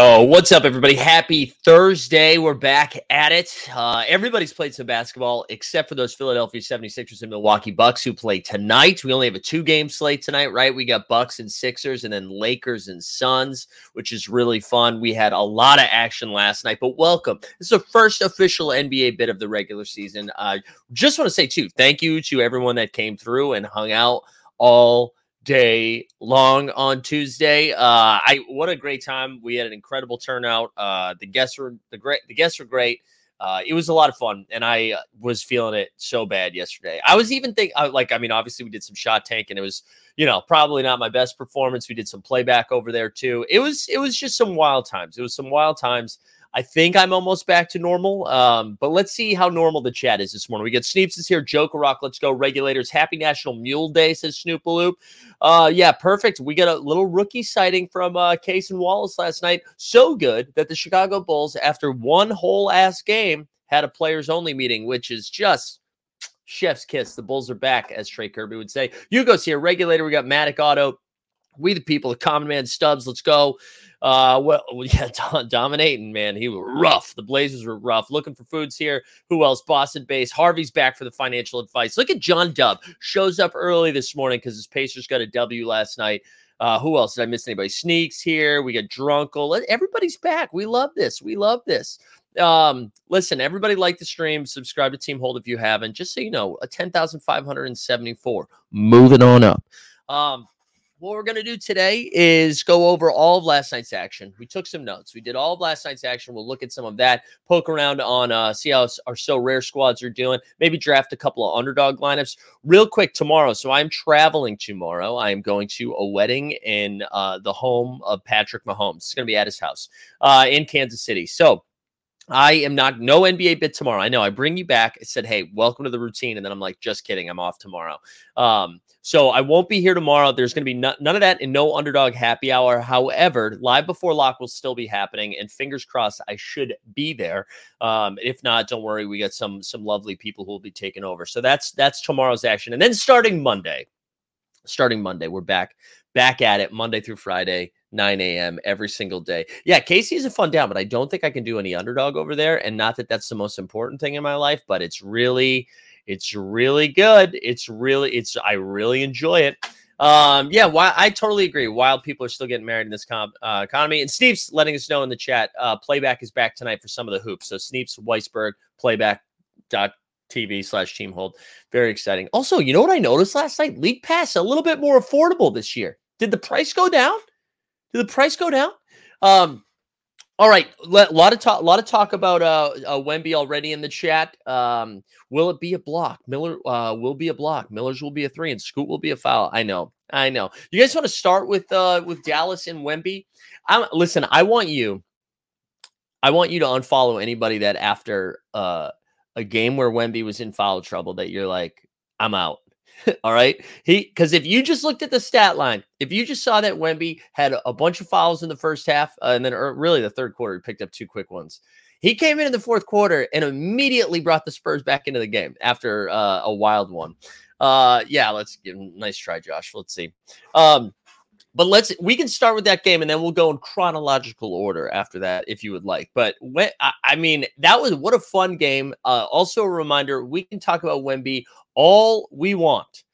Go. What's up, everybody? Happy Thursday. We're back at it. Uh, everybody's played some basketball except for those Philadelphia 76ers and Milwaukee Bucks who play tonight. We only have a two game slate tonight, right? We got Bucks and Sixers and then Lakers and Suns, which is really fun. We had a lot of action last night, but welcome. This is the first official NBA bit of the regular season. I uh, just want to say, too, thank you to everyone that came through and hung out all day long on Tuesday. Uh, I what a great time. We had an incredible turnout. Uh, the guests were the great. The guests were great. Uh, it was a lot of fun, and I uh, was feeling it so bad yesterday. I was even think uh, like I mean, obviously we did some shot tank, and it was you know probably not my best performance. We did some playback over there too. It was it was just some wild times. It was some wild times. I think I'm almost back to normal. Um, but let's see how normal the chat is this morning. We get Sneeps is here. Joker Rock, let's go. Regulators, happy National Mule Day, says Snoopaloop. Uh, yeah, perfect. We got a little rookie sighting from uh, and Wallace last night. So good that the Chicago Bulls, after one whole ass game, had a players only meeting, which is just chef's kiss. The Bulls are back, as Trey Kerby would say. Hugo's here. Regulator, we got Matic Auto. We the people, the common man Stubbs. Let's go. Uh, well, yeah, dominating, man. He was rough. The Blazers were rough. Looking for foods here. Who else? Boston base. Harvey's back for the financial advice. Look at John Dub. Shows up early this morning because his Pacers got a W last night. Uh, who else did I miss? Anybody? Sneaks here. We got Drunkle. Everybody's back. We love this. We love this. Um, listen, everybody like the stream. Subscribe to Team Hold if you haven't. Just so you know, a 10,574. Moving on up. Um, what we're going to do today is go over all of last night's action. We took some notes. We did all of last night's action. We'll look at some of that, poke around on, uh, see how our Sorare squads are doing, maybe draft a couple of underdog lineups real quick tomorrow. So I'm traveling tomorrow. I am going to a wedding in uh, the home of Patrick Mahomes. It's going to be at his house uh, in Kansas City. So I am not no NBA bit tomorrow. I know I bring you back. I said, hey, welcome to the routine. And then I'm like, just kidding. I'm off tomorrow. Um, so I won't be here tomorrow. There's going to be none of that and no underdog happy hour. However, live before lock will still be happening, and fingers crossed, I should be there. Um, if not, don't worry. We got some some lovely people who will be taking over. So that's that's tomorrow's action, and then starting Monday, starting Monday, we're back back at it Monday through Friday. 9 a.m. every single day. Yeah, Casey is a fun down, but I don't think I can do any underdog over there. And not that that's the most important thing in my life, but it's really, it's really good. It's really, it's, I really enjoy it. Um, yeah, why, I totally agree. Wild people are still getting married in this com- uh, economy. And Sneeps letting us know in the chat, uh, playback is back tonight for some of the hoops. So Sneeps, Weisberg, playback dot TV slash team hold. Very exciting. Also, you know what I noticed last night? League Pass a little bit more affordable this year. Did the price go down? Did the price go down? Um, all right, a lot of talk, a lot of talk about uh, uh Wemby already in the chat. Um, will it be a block? Miller uh, will be a block. Miller's will be a three, and Scoot will be a foul. I know, I know. You guys want to start with uh with Dallas and Wemby? I'm listen. I want you. I want you to unfollow anybody that after uh a game where Wemby was in foul trouble that you're like, I'm out. All right. He because if you just looked at the stat line, if you just saw that Wemby had a bunch of fouls in the first half, uh, and then er, really the third quarter, he picked up two quick ones. He came in in the fourth quarter and immediately brought the Spurs back into the game after uh, a wild one. Uh, yeah, let's give nice try, Josh. Let's see. Um, but let's we can start with that game and then we'll go in chronological order after that if you would like. But when I, I mean that was what a fun game. Uh, also a reminder we can talk about Wemby all we want.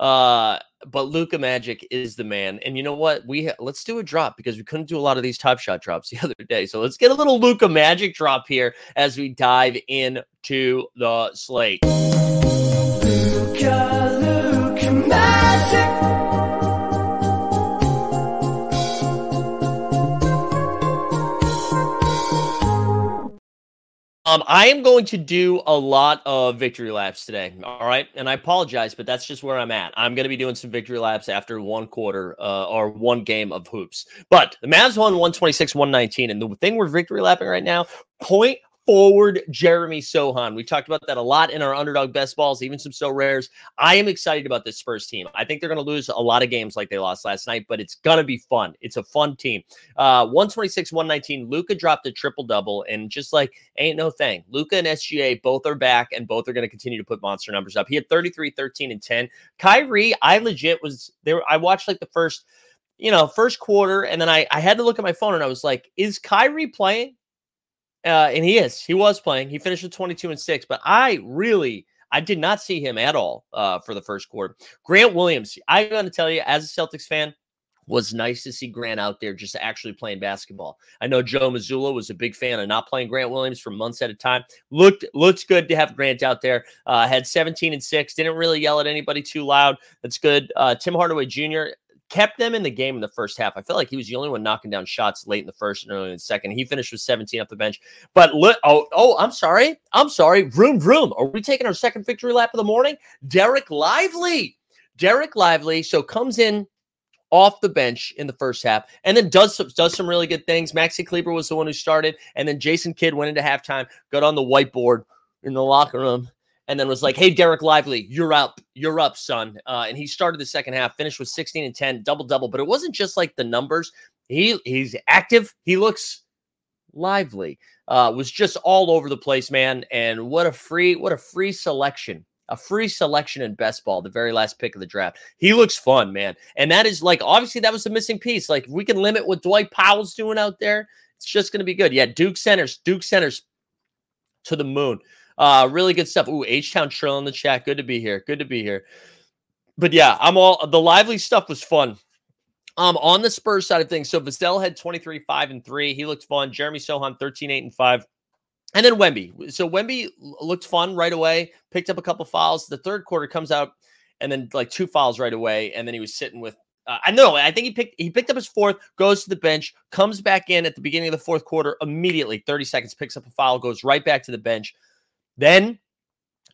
Uh, but Luka Magic is the man. And you know what? We ha- let's do a drop because we couldn't do a lot of these top shot drops the other day. So let's get a little Luka Magic drop here as we dive into the slate. Um, I am going to do a lot of victory laps today. All right. And I apologize, but that's just where I'm at. I'm going to be doing some victory laps after one quarter uh, or one game of hoops. But the Mavs won 126, 119. And the thing we're victory lapping right now, point forward Jeremy Sochan. We talked about that a lot in our underdog best balls, even some Sorares. I am excited about this Spurs team. I think they're going to lose a lot of games like they lost last night, but it's going to be fun. It's a fun team. Uh, 126, 119. Luka dropped a triple double, and just like ain't no thing. Luka and SGA both are back, and both are going to continue to put monster numbers up. He had 33, 13, and 10. Kyrie, I legit was there. I watched like the first you know, first quarter, and then I, I had to look at my phone and I was like, is Kyrie playing? Uh, and he is. He was playing. He finished with 22 and 6, but I really I did not see him at all uh, for the first quarter. Grant Williams, I'm going to tell you, as a Celtics fan, was nice to see Grant out there just actually playing basketball. I know Joe Mazzulla was a big fan of not playing Grant Williams for months at a time. Looked looks good to have Grant out there. Uh, had 17 and six. Didn't really yell at anybody too loud. That's good. Uh, Tim Hardaway Jr kept them in the game in the first half. I felt like he was the only one knocking down shots late in the first and early in the second. He finished with 17 off the bench. But look, oh, oh, I'm sorry. I'm sorry. Vroom, vroom. Are we taking our second victory lap of the morning? Dereck Lively. Dereck Lively. So comes in off the bench in the first half and then does some, does some really good things. Maxi Kleber was the one who started. And then Jason Kidd went into halftime, got on the whiteboard in the locker room and then was like, "Hey, Dereck Lively, you're up, you're up, son." Uh, and he started the second half, finished with 16 and 10, double double. But it wasn't just like the numbers. He he's active. He looks lively. Uh, was just all over the place, man. And what a free what a free selection. A free selection in best ball, the very last pick of the draft. He looks fun, man. And that is like obviously that was the missing piece. Like we can limit what Dwight Powell's doing out there, it's just going to be good. Yeah, Duke centers, Duke centers to the moon. Uh, really good stuff. Ooh, H Town Trill in the chat. Good to be here. Good to be here. But yeah, I'm all the lively stuff was fun. Um, on the Spurs side of things, so Vassell had 23, 5, and 3. He looked fun. Jeremy Sochan 13, 8, and 5. And then Wemby. So Wemby looked fun right away, picked up a couple fouls. The third quarter comes out and then like two fouls right away. And then he was sitting with uh, I know. I think he picked he picked up his fourth, goes to the bench, comes back in at the beginning of the fourth quarter immediately. Thirty seconds, picks up a foul, goes right back to the bench. Then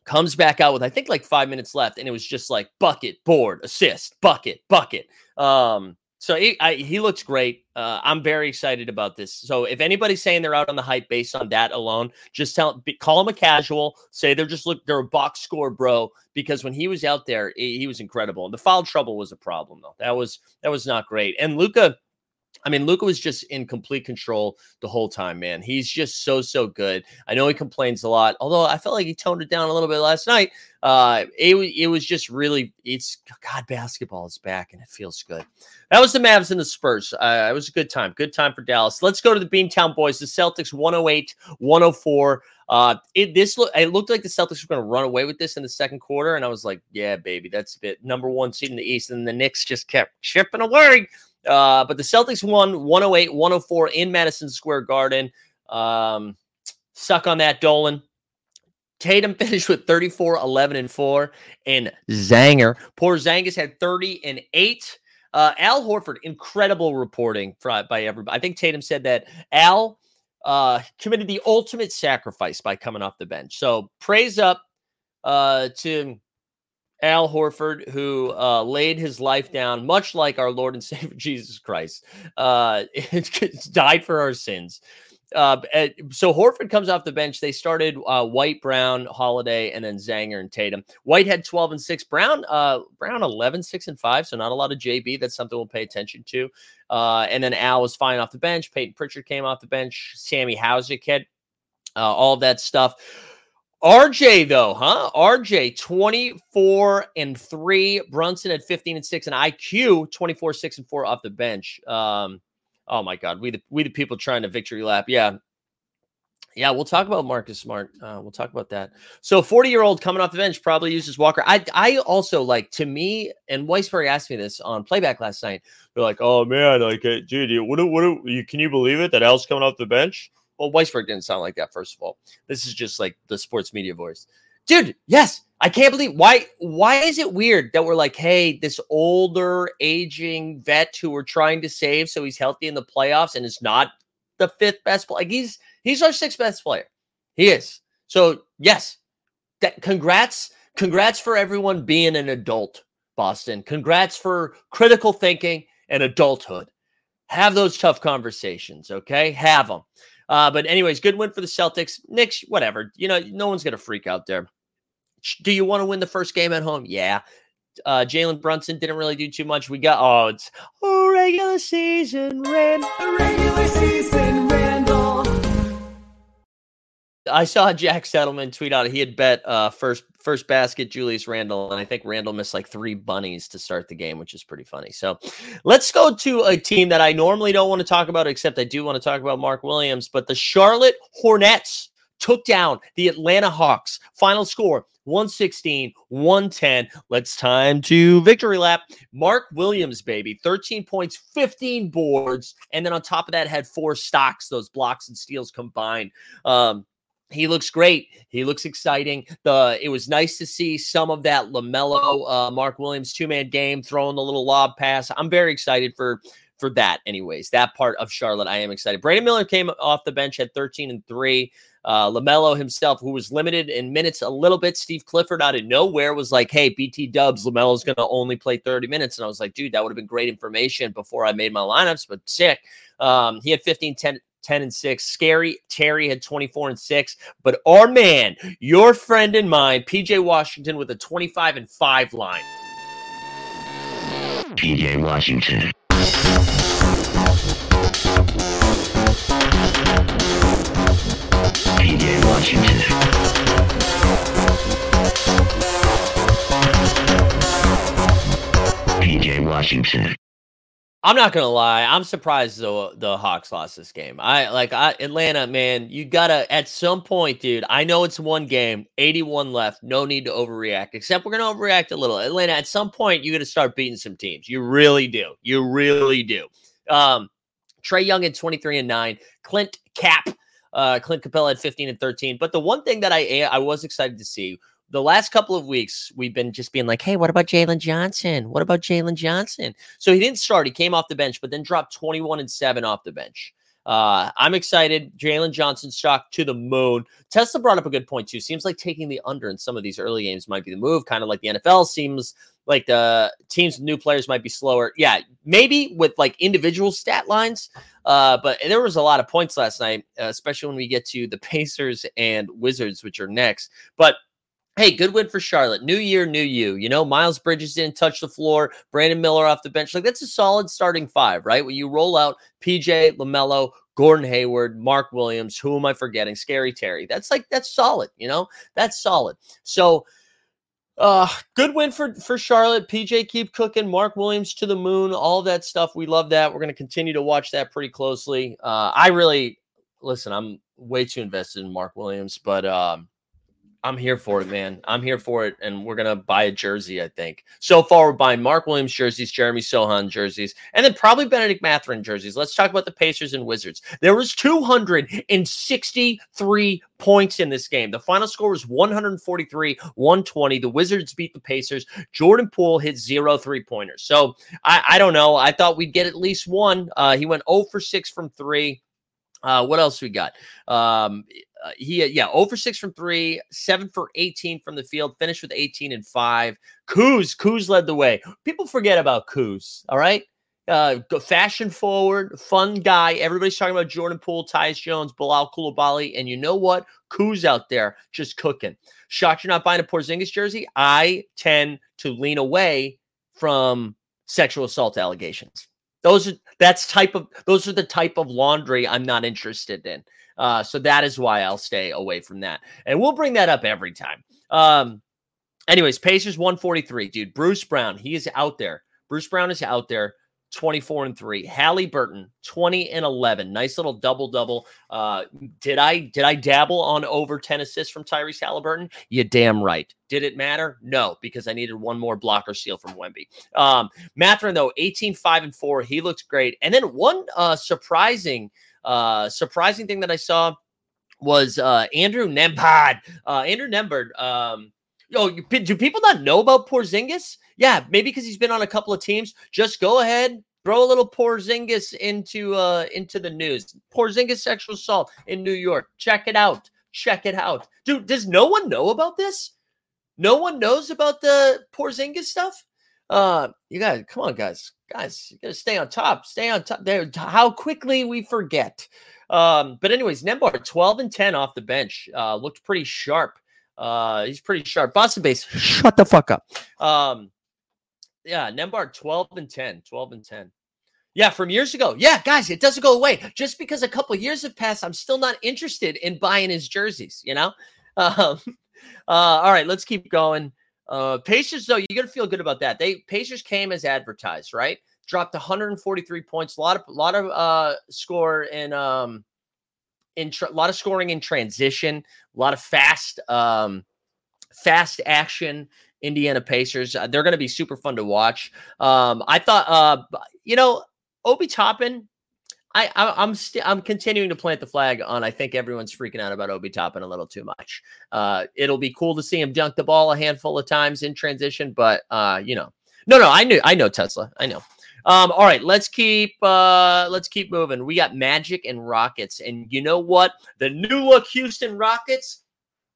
comes back out with I think like five minutes left, and it was just like bucket, board, assist, bucket, bucket. Um, so he I, he looks great. Uh, I'm very excited about this. So if anybody's saying they're out on the hype based on that alone, just tell call him a casual. Say they're just look they're a box score bro because when he was out there, he, he was incredible. And The foul trouble was a problem though. That was that was not great. And Luka I mean, Luka was just in complete control the whole time, man. He's just so, so good. I know he complains a lot, although I felt like he toned it down a little bit last night. Uh, it, it was just really, it's God, basketball is back and it feels good. That was the Mavs and the Spurs. Uh, it was a good time. Good time for Dallas. Let's go to the Beantown boys. The Celtics 108, 104. Uh, it this look it looked like the Celtics were going to run away with this in the second quarter, and I was like, yeah, baby, that's a bit number one seed in the East, and the Knicks just kept chipping away. Uh, but the Celtics won 108 104 in Madison Square Garden. Um, suck on that, Dolan. Tatum finished with 34, 11, and 4. And Zanger, poor Zangus had 30 and 8. Uh, Al Horford, incredible reporting by everybody. I think Tatum said that Al uh, committed the ultimate sacrifice by coming off the bench. So praise up uh, to Al Horford, who uh, laid his life down, much like our Lord and Savior Jesus Christ, uh, died for our sins. Uh, so Horford comes off the bench. They started uh, White, Brown, Holiday, and then Zanger and Tatum. White had 12 and 6. Brown, uh, Brown 11, 6 and 5. So not a lot of JB. That's something we'll pay attention to. Uh, and then Al was fine off the bench. Peyton Pritchard came off the bench. Sammy Hausick had uh, all that stuff. RJ though, huh? RJ 24 and 3, Brunson at 15 and 6 and IQ 24 6 and 4 off the bench. Um oh my god, we the we the people trying to victory lap. Yeah. Yeah, we'll talk about Marcus Smart. Uh, we'll talk about that. So, 40 year old coming off the bench probably uses Walker. I I also like to me, and Weisberg asked me this on playback last night. They're like, "Oh man, like, dude, what what you can you believe it that Al's coming off the bench?" Well, Weisberg didn't sound like that, first of all. This is just like the sports media voice. Dude, yes, I can't believe why why is it weird that we're like, hey, this older, aging vet who we're trying to save so he's healthy in the playoffs and is not the fifth best player. Like he's he's our sixth best player. He is. So yes, that congrats, congrats for everyone being an adult, Boston. Congrats for critical thinking and adulthood. Have those tough conversations, okay? Have them. Uh, but anyways, good win for the Celtics. Knicks, whatever. You know, no one's gonna freak out there. Do you want to win the first game at home? Yeah. Uh, Jalen Brunson didn't really do too much. We got oh, it's regular season, regular season. I saw Jack Settleman tweet out he had bet uh, first first basket Julius Randle, and I think Randle missed like three bunnies to start the game, which is pretty funny. So let's go to a team that I normally don't want to talk about, except I do want to talk about Mark Williams. But the Charlotte Hornets took down the Atlanta Hawks. Final score 116, 110. Let's time to victory lap. Mark Williams, baby, 13 points, 15 boards. And then on top of that, had four stocks, those blocks and steals combined. Um, he looks great. He looks exciting. The it was nice to see some of that LaMelo, uh, Mark Williams two man game, throwing the little lob pass. I'm very excited for for that. Anyways, that part of Charlotte, I am excited. Brandon Miller came off the bench at 13 and three. Uh, LaMelo himself, who was limited in minutes a little bit, Steve Clifford out of nowhere was like, "Hey, BT Dubs, LaMelo's going to only play 30 minutes," and I was like, "Dude, that would have been great information before I made my lineups." But sick. Um, he had 15, 10, 10 and 6. Scary Terry had 24 and 6. But our man, your friend and mine, PJ Washington with a 25 and 5 line. PJ Washington. PJ Washington. PJ Washington. I'm not gonna lie. I'm surprised the the Hawks lost this game. I like I, Atlanta, man. You gotta at some point, dude. I know it's one game, 81 left. No need to overreact. Except we're gonna overreact a little. Atlanta, at some point, you got to start beating some teams. You really do. You really do. Um, Trae Young at 23 and nine. Clint Cap, uh, Clint Capela at 15 and 13. But the one thing that I I was excited to see the last couple of weeks, we've been just being like, hey, what about Jalen Johnson? What about Jalen Johnson? So he didn't start. He came off the bench, but then dropped 21 and 7 off the bench. Uh, I'm excited. Jalen Johnson stock to the moon. Tesla brought up a good point, too. Seems like taking the under in some of these early games might be the move, kind of like the NFL seems like the teams with new players might be slower. Yeah, maybe with like individual stat lines. Uh, but there was a lot of points last night, uh, especially when we get to the Pacers and Wizards, which are next. But Hey, good win for Charlotte. New year, new you. You know, Miles Bridges didn't touch the floor. Brandon Miller off the bench. Like that's a solid starting five, right? When you roll out PJ, LaMelo, Gordon Hayward, Mark Williams, who am I forgetting? Scary Terry. That's like that's solid, you know? That's solid. So uh good win for for Charlotte. PJ keep cooking, Mark Williams to the moon, all that stuff. We love that. We're going to continue to watch that pretty closely. Uh I really listen, I'm way too invested in Mark Williams, but um I'm here for it, man. I'm here for it, and we're gonna buy a jersey. I think so far we're buying Mark Williams jerseys, Jeremy Sochan jerseys, and then probably Benedict Mathurin jerseys. Let's talk about the Pacers and Wizards. There was 263 points in this game. The final score was 143, 120. The Wizards beat the Pacers. Jordan Poole hit zero three pointers. So I, I don't know. I thought we'd get at least one. Uh, he went 0 for 6 from three. Uh, what else we got? Um, uh, he uh, yeah, over six from three, seven for 18 from the field, finished with 18 and five. Kuz, Kuz led the way. People forget about Kuz, all right? Uh, fashion forward, fun guy. Everybody's talking about Jordan Poole, Tyus Jones, Bilal Coulibaly, and you know what? Kuz out there just cooking. Shocked you're not buying a Porzingis jersey. I tend to lean away from sexual assault allegations. Those are that's type of those are the type of laundry I'm not interested in. Uh, so that is why I'll stay away from that. And we'll bring that up every time. Um, anyways, Pacers 143, dude. Bruce Brown, he is out there. Bruce Brown is out there. 24 and 3. Halliburton 20 and 11. Nice little double double. Uh did I did I dabble on over 10 assists from Tyrese Halliburton? You damn right. Did it matter? No, because I needed one more blocker seal from Wemby. Um Mathurin though 18 5 and 4. He looks great. And then one uh surprising uh surprising thing that I saw was uh Andrew Nembhard. Uh Andrew Nembhard um Yo, do people not know about Porzingis? Yeah, maybe because he's been on a couple of teams. Just go ahead, throw a little Porzingis into uh into the news. Porzingis sexual assault in New York. Check it out. Check it out, dude. Does no one know about this? No one knows about the Porzingis stuff. Uh, you guys, come on, guys, guys, you gotta stay on top. Stay on top. There, how quickly we forget. Um, but anyways, Nembhard 12 and 10 off the bench. Uh, looked pretty sharp. Uh, he's pretty sharp. Boston base, shut the fuck up. Um, yeah, Nembhard 12 and 10, 12 and 10. Yeah, from years ago. Yeah, guys, it doesn't go away. Just because a couple years have passed, I'm still not interested in buying his jerseys, you know? Um, uh, all right, let's keep going. Uh, Pacers, though, you're gonna feel good about that. They Pacers came as advertised, right? Dropped 143 points, a lot of a lot of uh score in um in a lot of scoring in transition, a lot of fast um fast action Indiana Pacers. Uh, they're going to be super fun to watch. Um, I thought, uh, you know, Obi Toppin. I, I am st- I'm continuing to plant the flag on. I think everyone's freaking out about Obi Toppin a little too much. Uh, it'll be cool to see him dunk the ball a handful of times in transition, but uh, you know, no, no, I knew, I know Tesla, I know. Um, all right, let's keep uh let's keep moving. We got Magic and Rockets, and you know what? The new look Houston Rockets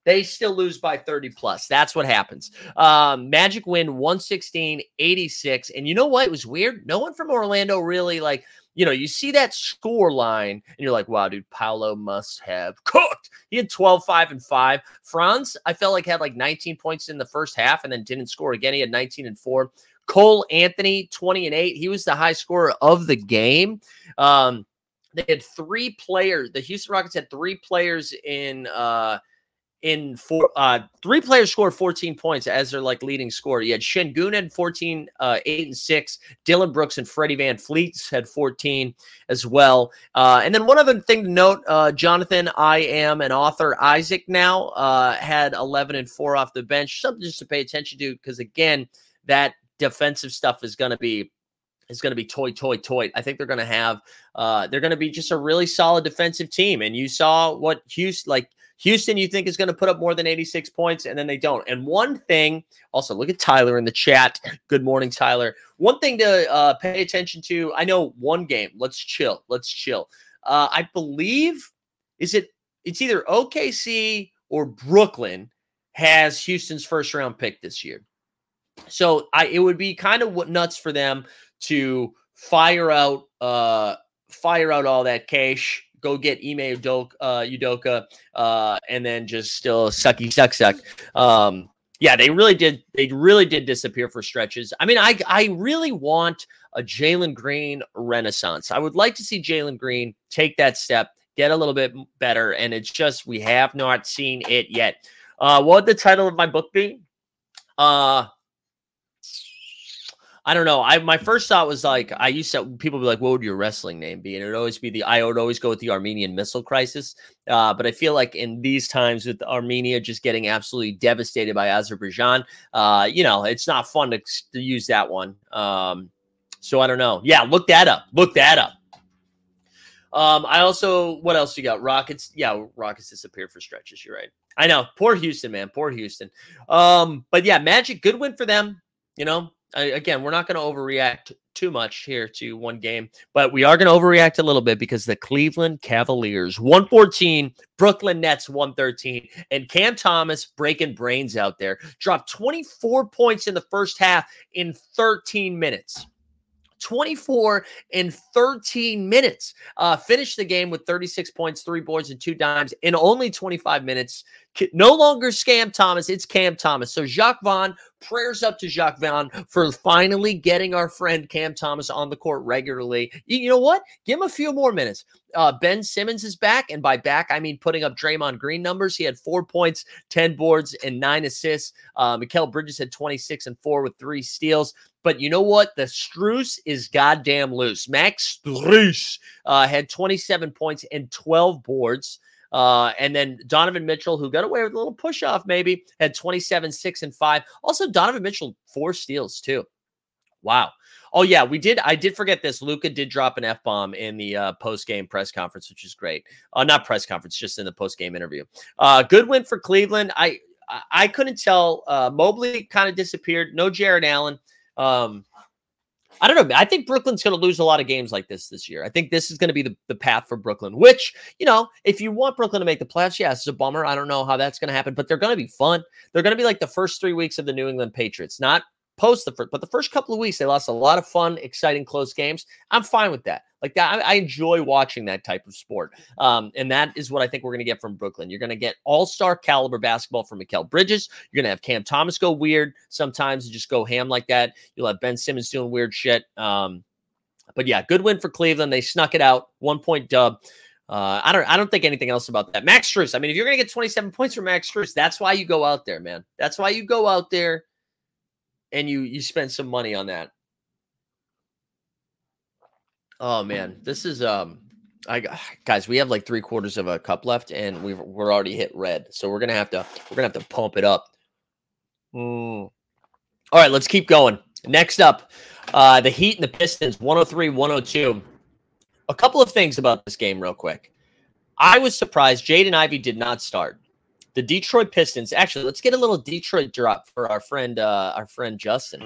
they still lose by 30 plus. That's what happens. Um, Magic win 116 86. And you know what? It was weird. No one from Orlando really like, you know, you see that score line and you're like, wow, dude, Paolo must have cooked. He had 12, 5, and 5. Franz, I felt like had like 19 points in the first half and then didn't score again. He had 19 and 4. Cole Anthony, 20 and 8. He was the high scorer of the game. Um, they had three players. The Houston Rockets had three players in uh in four uh three players scored 14 points as their like leading scorer. You had Sengun had 14, uh, eight and six. Dillon Brooks and Freddie VanVleet had 14 as well. Uh, and then one other thing to note, uh, Jonathan, I am an author. Isaac now uh had 11 and four off the bench. Something just to pay attention to because again, that defensive stuff is going to be is going to be toy, toy, toy. I think they're going to have, uh, they're going to be just a really solid defensive team. And you saw what Houston, like Houston, you think is going to put up more than 86 points, and then they don't. And one thing, also look at Tyler in the chat. Good morning, Tyler. One thing to uh, pay attention to. I know one game. Let's chill. Let's chill. Uh, I believe is it. It's either OKC or Brooklyn has Houston's first round pick this year. So I it would be kind of nuts for them to fire out uh fire out all that cash go get Ime Udoka, uh, Udoka uh, and then just still sucky suck suck. Um, yeah, they really did. They really did disappear for stretches. I mean, I I really want a Jalen Green renaissance. I would like to see Jalen Green take that step, get a little bit better, and it's just we have not seen it yet. Uh, what would the title of my book be? Uh, I don't know. I my first thought was like I used to people be like, "What would your wrestling name be?" And it would always be the I would always go with the Armenian Missile Crisis. Uh, but I feel like in these times with Armenia just getting absolutely devastated by Azerbaijan, uh, you know, it's not fun to, to use that one. Um, so I don't know. Yeah, look that up. Look that up. Um, I also what else you got? Rockets. Yeah, Rockets disappeared for stretches. You're right. I know. Poor Houston, man. Poor Houston. Um, but yeah, Magic, good win for them. You know, again, we're not going to overreact too much here to one game, but we are going to overreact a little bit because the Cleveland Cavaliers 114, Brooklyn Nets 113, and Cam Thomas breaking brains out there dropped 24 points in the first half in 13 minutes. 24 and 13 minutes. Uh, finished the game with 36 points, three boards, and two dimes in only 25 minutes. No longer Scam Thomas, it's Cam Thomas. So Jacques Vaughn, prayers up to Jacques Vaughn for finally getting our friend Cam Thomas on the court regularly. You know what? Give him a few more minutes. Uh, ben Simmons is back, and by back I mean putting up Draymond Green numbers. He had four points, ten boards, and nine assists. Uh, Mikal Bridges had 26 and four with three steals. But you know what? The Strus is goddamn loose. Max Strus uh, had 27 points and 12 boards. Uh, and then Donovan Mitchell, who got away with a little push off, maybe had 27, 6, and 5. Also, Donovan Mitchell, four steals, too. Wow. Oh, yeah, we did. I did forget this. Luka did drop an F bomb in the uh, post game press conference, which is great. Uh, not press conference, just in the post game interview. Uh, good win for Cleveland. I I couldn't tell. Uh, Mobley kind of disappeared. No Jarrett Allen. Um, I don't know. I think Brooklyn's going to lose a lot of games like this this year. I think this is going to be the, the path for Brooklyn, which, you know, if you want Brooklyn to make the playoffs, yes, it's a bummer. I don't know how that's going to happen, but they're going to be fun. They're going to be like the first three weeks of the New England Patriots, not post the first, but the first couple of weeks, they lost a lot of fun, exciting, close games. I'm fine with that. Like that, I, enjoy watching that type of sport. Um, and that is what I think we're going to get from Brooklyn. You're going to get all star caliber basketball from Mikal Bridges. You're going to have Cam Thomas go weird sometimes, and just go ham like that. You'll have Ben Simmons doing weird shit. Um, But yeah, good win for Cleveland. They snuck it out, one point dub. Uh, I don't. I don't think anything else about that. Max Strus. I mean, if you're gonna get 27 points from Max Strus, that's why you go out there, man. That's why you go out there and you you spend some money on that. Oh man, this is um I guys, we have like three quarters of a cup left, and we've we're already hit red, so we're gonna have to we're gonna have to pump it up. Mm. All right, let's keep going. Next up, uh, the Heat and the Pistons, 103 102. A couple of things about this game, real quick. I was surprised Jaden Ivey did not start. The Detroit Pistons. Actually, let's get a little Detroit drop for our friend, uh, our friend Justin.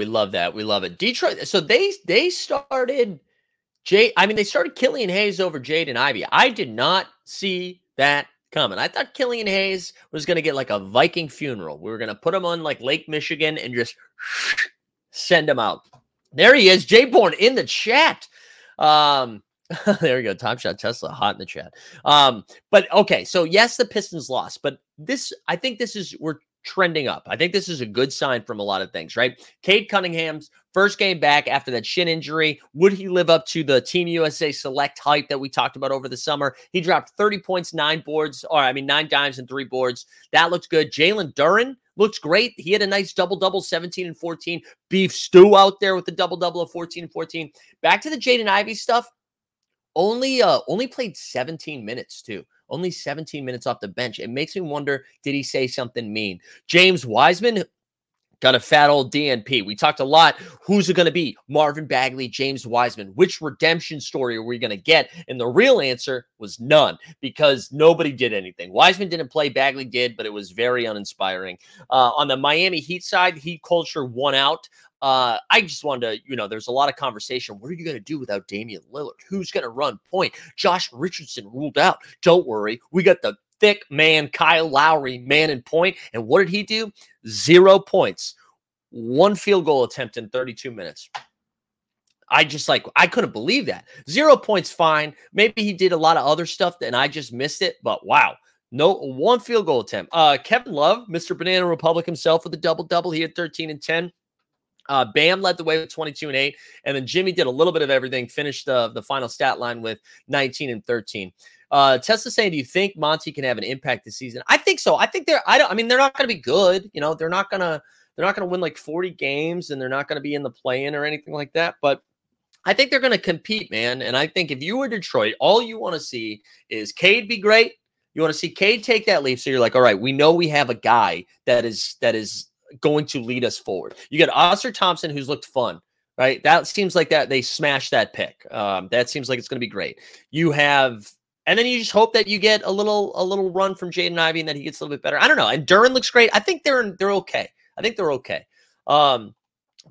We love that. We love it. Detroit. So they they started Jay. I mean, they started Killian Hayes over Jaden Ivey. I did not see that coming. I thought Killian Hayes was going to get like a Viking funeral. We were going to put him on like Lake Michigan and just send him out. There he is, Jay Bourne in the chat. Um, there we go. Top shot Tesla hot in the chat. Um, but okay, so yes, the Pistons lost, but this I think this is we're trending up. I think this is a good sign from a lot of things, right? Cade Cunningham's first game back after that shin injury. Would he live up to the Team USA select hype that we talked about over the summer? He dropped 30 points, nine boards, or I mean, nine dimes and three boards. That looks good. Jalen Duren looks great. He had a nice double double, 17 and 14. Beef stew out there with the double double of 14 and 14. Back to the Jaden Ivey stuff. Only uh only played 17 minutes too. Only 17 minutes off the bench. It makes me wonder did he say something mean? James Wiseman got a fat old DNP. We talked a lot. Who's it going to be? Marvin Bagley, James Wiseman. Which redemption story are we going to get? And the real answer was none because nobody did anything. Wiseman didn't play, Bagley did, but it was very uninspiring. Uh, on the Miami Heat side, Heat culture won out. Uh, I just wanted to, you know, there's a lot of conversation. What are you going to do without Damian Lillard? Who's going to run point? Josh Richardson ruled out. Don't worry. We got the thick man, Kyle Lowry, man in point. And what did he do? Zero points, one field goal attempt in 32 minutes. I just like, I couldn't believe that. Zero points, fine. Maybe he did a lot of other stuff and I just missed it, but wow. No one field goal attempt. Uh, Kevin Love, Mr. Banana Republic himself with a double double. He had 13 and 10. Uh, Bam led the way with 22 and 8. And then Jimmy did a little bit of everything, finished the, the final stat line with 19 and 13. Uh, Tesla saying, do you think Monty can have an impact this season? I think so. I think they're, I don't, I mean, they're not going to be good. You know, they're not going to, they're not going to win like 40 games and they're not going to be in the play in or anything like that. But I think they're going to compete, man. And I think if you were Detroit, all you want to see is Cade be great. You want to see Cade take that leap. So you're like, all right, we know we have a guy that is, that is, going to lead us forward. You get Ausar Thompson, who's looked fun, right? That seems like that they smashed that pick. Um, that seems like it's going to be great. You have, and then you just hope that you get a little a little run from Jaden Ivey and that he gets a little bit better. I don't know. And Duren looks great. I think they're they're okay. I think they're okay. Um,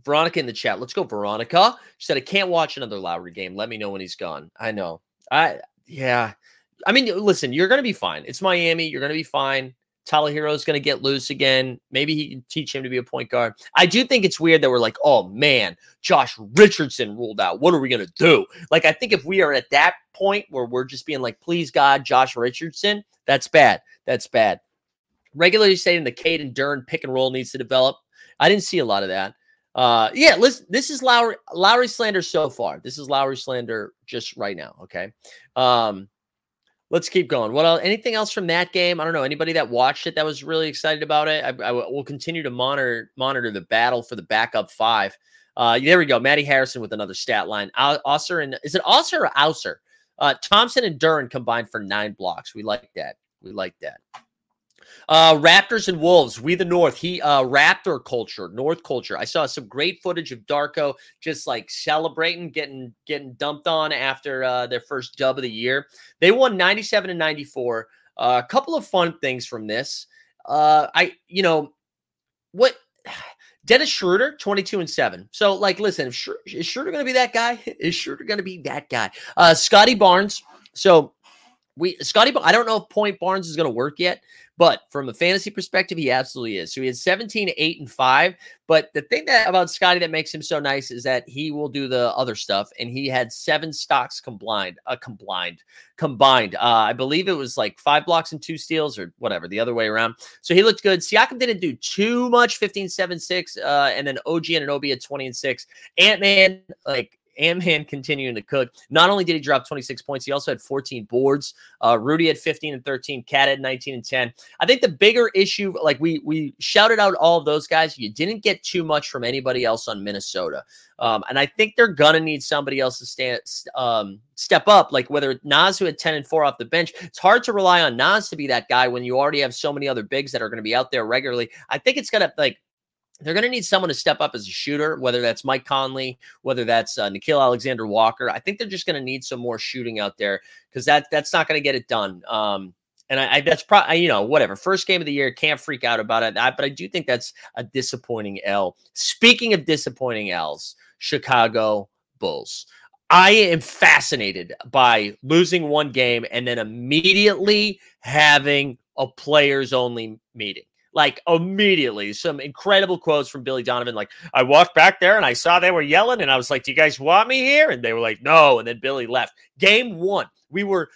Veronica in the chat. Let's go, Veronica. She said, I can't watch another Lowry game. Let me know when he's gone. I know. I yeah. I mean, listen, you're gonna be fine. It's Miami. You're gonna be fine. Is going to get loose again. Maybe he can teach him to be a point guard. I do think it's weird that we're like, oh man, Josh Richardson ruled out. What are we going to do? Like, I think if we are at that point where we're just being like, please God, Josh Richardson, that's bad. That's bad. Regularly stating the Cade and Duren pick and roll needs to develop. I didn't see a lot of that. Uh, yeah, listen, this is Lowry Lowry slander so far. This is Lowry slander just right now. Okay. Um, let's keep going. What else? Anything else from that game? I don't know. Anybody that watched it that was really excited about it? I, I will continue to monitor monitor the battle for the backup five. Uh, there we go. Maddie Harrison with another stat line. Ausar and is it Ausar or Ausar? Uh, Thompson and Duren combined for nine blocks. We like that. We like that. Uh, Raptors and Wolves, we the North. He uh, Raptor culture, North culture. I saw some great footage of Darko just like celebrating, getting getting dumped on after uh, their first dub of the year. They won 97 and 94. Uh, a couple of fun things from this. Uh, I, you know, what Dennis Schroeder, 22 and 7. So, like, listen, if Schroeder, is Schroeder going to be that guy? Is Schroeder going to be that guy? Uh, Scottie Barnes. So, we Scotty, I don't know if Point Barnes is going to work yet, but from a fantasy perspective, he absolutely is. So he had 17, 8, and 5. But the thing that about Scotty that makes him so nice is that he will do the other stuff. And he had seven stocks combined, uh, combined, combined. Uh, I believe it was like five blocks and two steals or whatever, the other way around. So he looked good. Siakam didn't do too much, 15, 7, 6. Uh, and then OG Anunoby at 20 and 6. Ant Man, like Ant-Man continuing to cook. Not only did he drop 26 points, he also had 14 boards. Uh, Rudy had 15 and 13. Cat had 19 and 10. I think the bigger issue, like we we shouted out all of those guys, you didn't get too much from anybody else on Minnesota. Um, and I think they're gonna need somebody else to stand um, step up, like whether Naz who had 10 and 4 off the bench. It's hard to rely on Naz to be that guy when you already have so many other bigs that are going to be out there regularly. I think it's gonna like they're going to need someone to step up as a shooter, whether that's Mike Conley, whether that's uh, Nickeil Alexander Walker. I think they're just going to need some more shooting out there because that that's not going to get it done. Um, and I, I that's probably you know whatever first game of the year can't freak out about it. I, but I do think that's a disappointing L. Speaking of disappointing L's, Chicago Bulls. I am fascinated by losing one game and then immediately having a players only meeting like immediately. Some incredible quotes from Billy Donovan. Like, I walked back there and I saw they were yelling, and I was like, Do you guys want me here? And they were like, No. And then Billy left. Game one, we were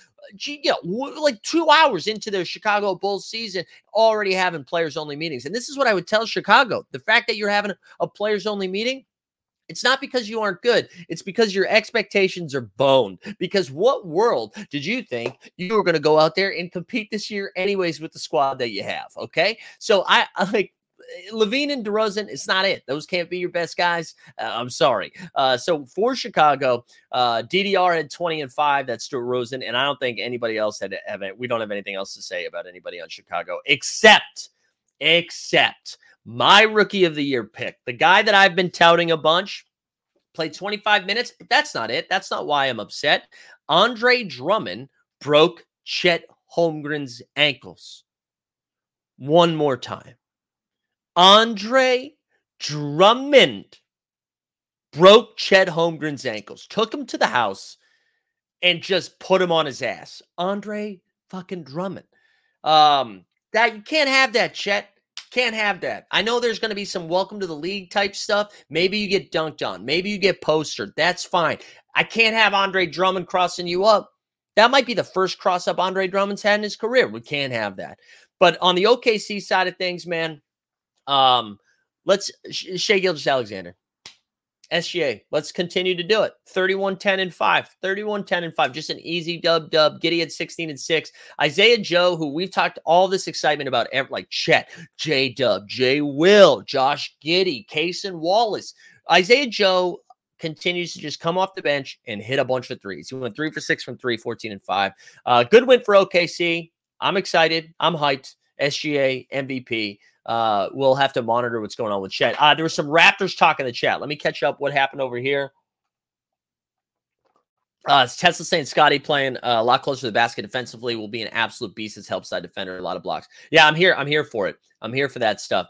you know, like two hours into the Chicago Bulls season, already having players only meetings. And this is what I would tell Chicago the fact that you're having a players only meeting it's not because you aren't good. It's because your expectations are boned. Because what world did you think you were going to go out there and compete this year, anyways, with the squad that you have? Okay. So I, I like LaVine and DeRozan, it's not it. Those can't be your best guys. Uh, I'm sorry. Uh, so for Chicago, uh, DDR had 20 and 5. That's DeRozan. And I don't think anybody else had, have we don't have anything else to say about anybody on Chicago except, except my rookie of the year pick, the guy that I've been touting a bunch, played 25 minutes, but that's not it. That's not why I'm upset. Andre Drummond broke Chet Holmgren's ankles. One more time. Andre Drummond broke Chet Holmgren's ankles, took him to the house, and just put him on his ass. Andre fucking Drummond. Um, that you can't have that, Chet. Can't have that. I know there's going to be some welcome to the league type stuff. Maybe you get dunked on. Maybe you get postered. That's fine. I can't have Andre Drummond crossing you up. That might be the first cross up Andre Drummond's had in his career. We can't have that. But on the OKC side of things, man, um, let's Shai Gilgeous-Alexander. SGA, let's continue to do it. 31 10 and 5. 31 10 and 5. Just an easy dub dub. Giddey at 16 and 6. Isaiah Joe, who we've talked all this excitement about, like Chet, J Dub, J Will, Josh Giddey, Cason Wallace. Isaiah Joe continues to just come off the bench and hit a bunch of threes. He went three for six from three, 14 and 5. Uh, good win for OKC. I'm excited. I'm hyped. SGA MVP uh, we'll have to monitor what's going on with Chet. Uh, there was some Raptors talk in the chat. Let me catch up what happened over here. Uh, Tesla saying Scotty playing uh, a lot closer to the basket defensively will be an absolute beast as help side defender, a lot of blocks. Yeah, I'm here. I'm here for it. I'm here for that stuff.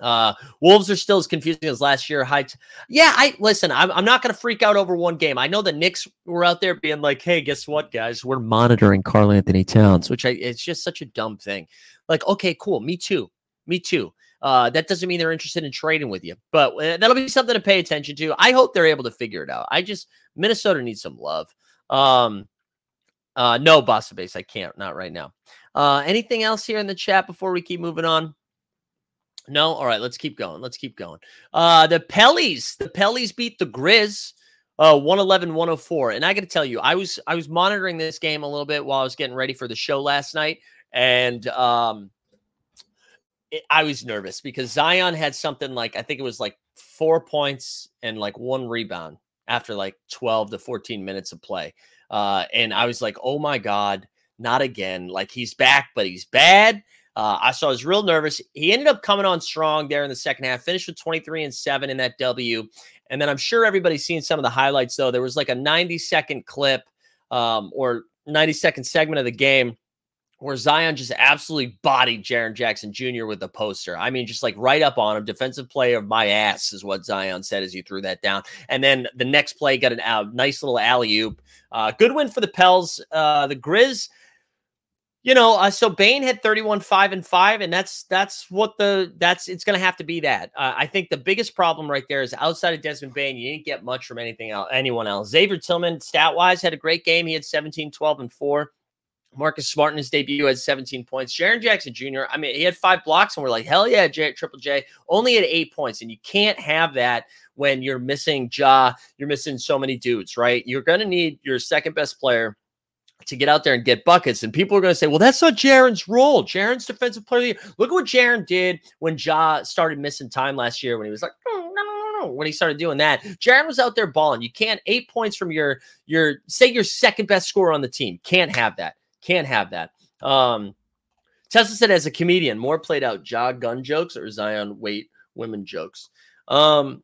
Uh, Wolves are still as confusing as last year. Heights. Yeah, I listen. I'm, I'm not going to freak out over one game. I know the Knicks were out there being like, "Hey, guess what, guys? We're monitoring Karl-Anthony Towns," which I, it's just such a dumb thing. Like, okay, cool, me too. Me too. Uh, that doesn't mean they're interested in trading with you, but uh, that'll be something to pay attention to. I hope they're able to figure it out. I just Minnesota needs some love. Um, uh, no, Bossa Base, I can't, not right now. Uh, anything else here in the chat before we keep moving on? No, all right, let's keep going. Let's keep going. Uh, the Pellies, the Pellies beat the Grizz. Uh, 111 104 and i got to tell you i was i was monitoring this game a little bit while i was getting ready for the show last night and um it, I was nervous because Zion had something like I think it was like four points and like one rebound after like 12 to 14 minutes of play. Uh, and I was like, oh my God, not again. Like he's back, but he's bad. Uh, I saw I was real nervous. He ended up coming on strong there in the second half, finished with 23 and 7 in that W. And then I'm sure everybody's seen some of the highlights, though. There was like a 90 second clip um, or 90 second segment of the game where Zion just absolutely bodied Jaren Jackson Jr. with the poster. I mean, just like right up on him. Defensive player of my ass is what Zion said as he threw that down. And then the next play got a nice little alley oop. Uh, good win for the Pels. Uh, the Grizz. you know, uh, so Bane had 31, 5 and 5, and that's that's what the that's it's gonna have to be that. Uh, I think the biggest problem right there is outside of Desmond Bane, you didn't get much from anything else, anyone else. Xavier Tillman, stat wise, had a great game. He had 17, 12, and 4. Marcus Smart in his debut had 17 points. Jaren Jackson Jr., I mean, he had five blocks, and we're like, hell yeah, J- Triple J only had eight points. And you can't have that when you're missing Ja, you're missing so many dudes, right? You're going to need your second best player to get out there and get buckets. And people are going to say, well, that's not Jaren's role. Jaren's defensive player of the year. Look at what Jaren did when Ja started missing time last year when he was like, no, no, no, no. When he started doing that, Jaren was out there balling. You can't eight points from your your say your second best scorer on the team. Can't have that. Can't have that. Um Tesla said as a comedian, more played out Ja gun jokes or Zion weight women jokes. Um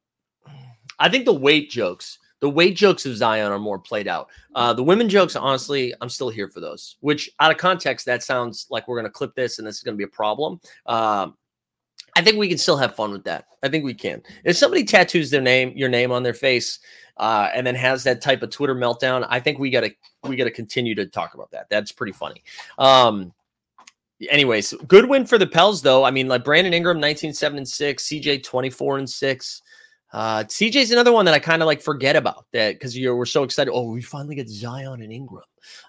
I think the weight jokes the weight jokes of Zion are more played out. Uh, the women jokes, honestly, I'm still here for those. Which, out of context, that sounds like we're going to clip this and this is going to be a problem. Um, I think we can still have fun with that. I think we can. If somebody tattoos their name, your name on their face, uh, and then has that type of Twitter meltdown, I think we gotta we gotta continue to talk about that. That's pretty funny. Um, anyways, good win for the Pels though. I mean, like Brandon Ingram, 19, 7 and 6, CJ 24 and 6. Uh, CJ's another one that I kind of like forget about that because you we're so excited. Oh, we finally get Zion and Ingram,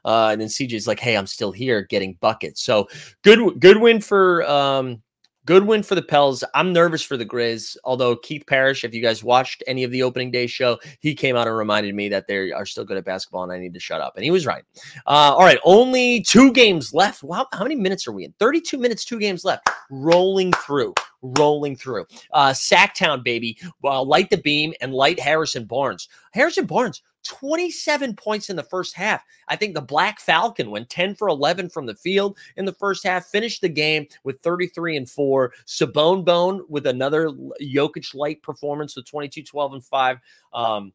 uh, and then CJ's like, "Hey, I'm still here, getting buckets." So good, good win for um, Good win for the Pels. I'm nervous for the Grizz. Although Keith Parrish, if you guys watched any of the opening day show, he came out and reminded me that they are still good at basketball and I need to shut up. And he was right. Uh, all right, only two games left. Wow, how many minutes are we in? 32 minutes, two games left. Rolling through rolling through. Uh, Sacktown, baby. Well, light the beam and light Harrison Barnes. Harrison Barnes, 27 points in the first half. I think the Black Falcon went 10 for 11 from the field in the first half, finished the game with 33 and 4. Sabone Bone with another Jokic light performance with 22, 12, and 5. Um,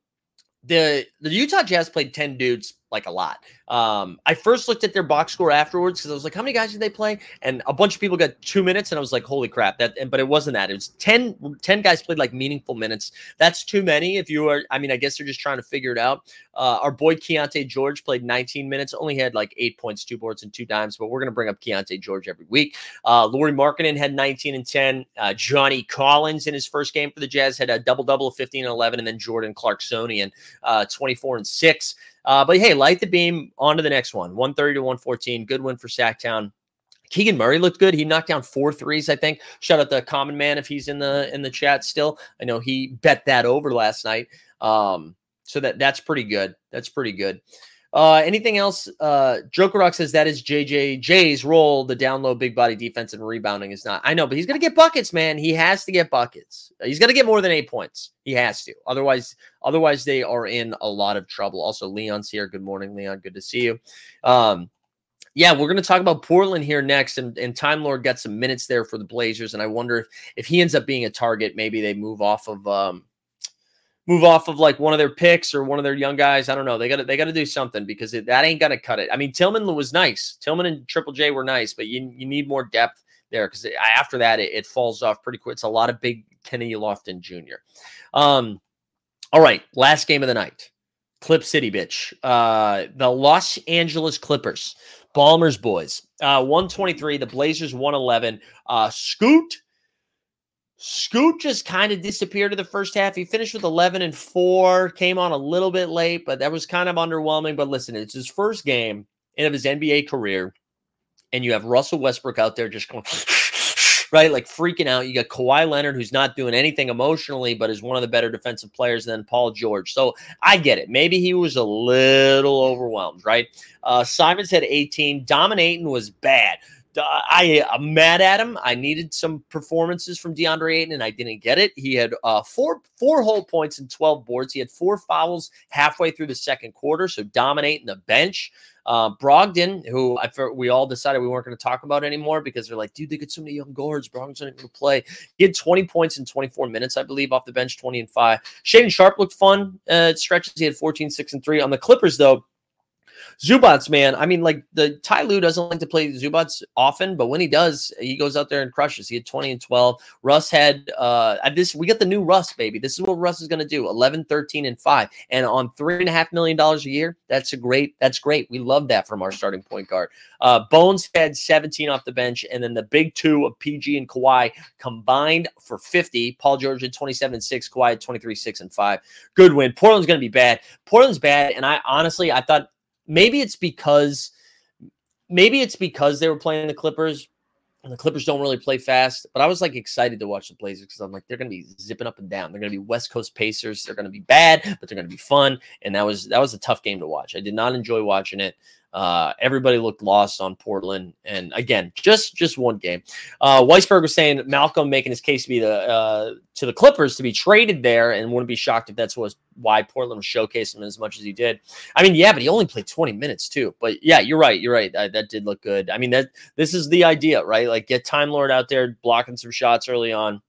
the the Utah Jazz played 10 dudes like a lot. Um, I first looked at their box score afterwards because I was like, how many guys did they play? And a bunch of people got two minutes, and I was like, holy crap. That but it wasn't that. It was 10, 10 guys played like meaningful minutes. That's too many if you are, I mean, I guess they're just trying to figure it out. Uh, our boy Keyonte George played 19 minutes, only had like eight points, two boards, and two dimes, but we're gonna bring up Keyonte George every week. Uh Lauri Markkanen had 19 and 10. Uh, Johnny Collins in his first game for the Jazz had a double-double of 15 and 11, and then Jordan Clarksonian, uh, 24 and 6. Uh, but hey, light the beam on to the next one 130 to 114. Good win for Sacktown. Keegan Murray looked good. He knocked down four threes, I think. Shout out the common man if he's in the in the chat still. I know he bet that over last night. Um, so that that's pretty good. That's pretty good. Uh, anything else? Uh, Joker Rock says that is JJJ's role. The down low, big body defense and rebounding is not. I know, but he's gonna get buckets, man. He has to get buckets. He's gonna get more than eight points. He has to. Otherwise, otherwise they are in a lot of trouble. Also, Leon's here. Good morning, Leon. Good to see you. Um, yeah, we're going to talk about Portland here next, and, and Time Lord got some minutes there for the Blazers, and I wonder if if he ends up being a target, maybe they move off of um, move off of like one of their picks or one of their young guys. I don't know. They got to they got to do something because it, that ain't gonna cut it. I mean, Tillman was nice. Tillman and Triple J were nice, but you you need more depth there because after that it, it, falls off pretty quick. It's a lot of big Kenny Lofton Jr. Um, all right, last game of the night. Clip City, bitch. Uh, the Los Angeles Clippers, Ballmer's boys. Uh, 123. The Blazers 111. Uh, Scoot Scoot just kind of disappeared in the first half. He finished with 11 and 4, came on a little bit late, but that was kind of underwhelming. But listen, it's his first game of his NBA career. And you have Russell Westbrook out there just going, right? Like freaking out. You got Kawhi Leonard, who's not doing anything emotionally, but is one of the better defensive players than Paul George. So I get it. Maybe he was a little overwhelmed, right? Uh, Simons had 18. Dominating was bad. I am mad at him. I needed some performances from DeAndre Ayton, and I didn't get it. He had uh, four four whole points and twelve boards. He had four fouls halfway through the second quarter, so dominating the bench. Uh, Brogdon, who I we all decided we weren't going to talk about anymore because they're like, dude, they get so many young guards. Brogdon's not going to play. He had 20 points in 24 minutes, I believe, off the bench, 20 and 5. Shaedon Sharpe looked fun uh, stretches. He had 14, 6, and 3. On the Clippers, though, Zubac, man. I mean, like the Ty Lue doesn't like to play Zubats often, but when he does, he goes out there and crushes. He had 20 and 12. Russ had uh this we got the new Russ, baby. This is what Russ is gonna do 11, 13, and 5. And on three and a half million dollars a year, that's a great, that's great. We love that from our starting point guard. Uh Bones had 17 off the bench, and then the big two of PG and Kawhi combined for 50. Paul George had 27 and 6, Kawhi had 23, 6, and 5. Good win. Portland's gonna be bad. Portland's bad, and I honestly I thought maybe it's because maybe it's because they were playing the Clippers. And the Clippers don't really play fast, but I was like excited to watch the Blazers because I'm like they're to be zipping up and down. They're to be West Coast Pacers. They're to be bad, but they're to be fun. And that was that was a tough game to watch. I did not enjoy watching it. Uh, everybody looked lost on Portland, and again, just just one game. Uh, Weisberg was saying Malcolm making his case to be the uh, to the Clippers to be traded there, and wouldn't be shocked if that's was why Portland was showcasing him as much as he did. I mean, yeah, but he only played 20 minutes too. But yeah, you're right. You're right. That, that did look good. I mean, that this is the idea, right? Like get Time Lord out there blocking some shots early on,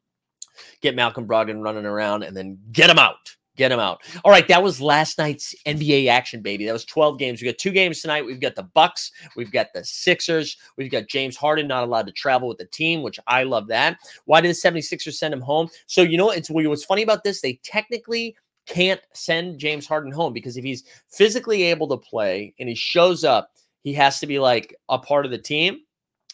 get Malcolm Brogdon running around, and then get him out Get them out. All right, that was last night's NBA action, baby. That was 12 games. We got two games tonight. We've got the Bucks, we've got the Sixers, we've got James Harden not allowed to travel with the team, which I love that. Why did the 76ers send him home? So, you know, it's what's funny about this, they technically can't send James Harden home because if he's physically able to play and he shows up, he has to be like a part of the team.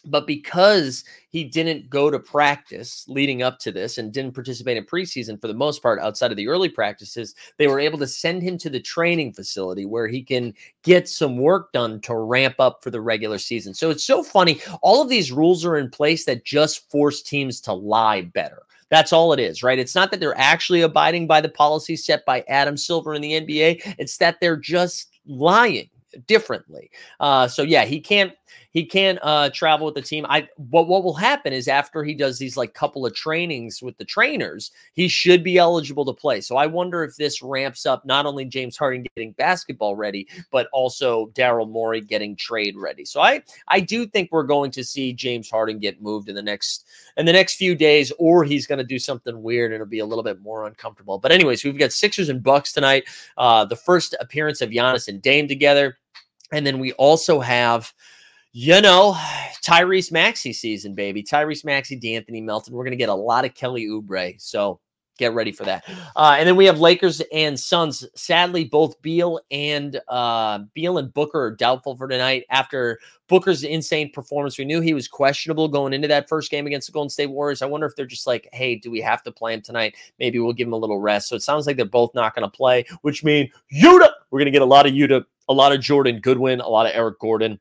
But because he didn't go to practice leading up to this and didn't participate in preseason for the most part outside of the early practices, they were able to send him to the training facility where he can get some work done to ramp up for the regular season. So it's so funny. All of these rules are in place that just force teams to lie better. That's all it is, right? It's not that they're actually abiding by the policy set by Adam Silver in the NBA, it's that they're just lying differently. Uh, so yeah, he can't he can uh, travel with the team. I what what will happen is after he does these like couple of trainings with the trainers, he should be eligible to play. So I wonder if this ramps up not only James Harden getting basketball ready, but also Daryl Morey getting trade ready. So I I do think we're going to see James Harden get moved in the next in the next few days, or he's going to do something weird and it'll be a little bit more uncomfortable. But anyways, we've got Sixers and Bucks tonight. Uh, the first appearance of Giannis and Dame together. And then we also have you know, Tyrese Maxey season, baby. Tyrese Maxey, De'Anthony Melton. We're going to get a lot of Kelly Oubre. So get ready for that. Uh, and then we have Lakers and Suns. Sadly, both Beal and uh, Beal and Booker are doubtful for tonight after Booker's insane performance. We knew he was questionable going into that first game against the Golden State Warriors. I wonder if they're just like, hey, do we have to play him tonight? Maybe we'll give him a little rest. So it sounds like they're both not going to play, which means Yuta. We're going to get a lot of Yuta, a lot of Jordan Goodwin, a lot of Eric Gordon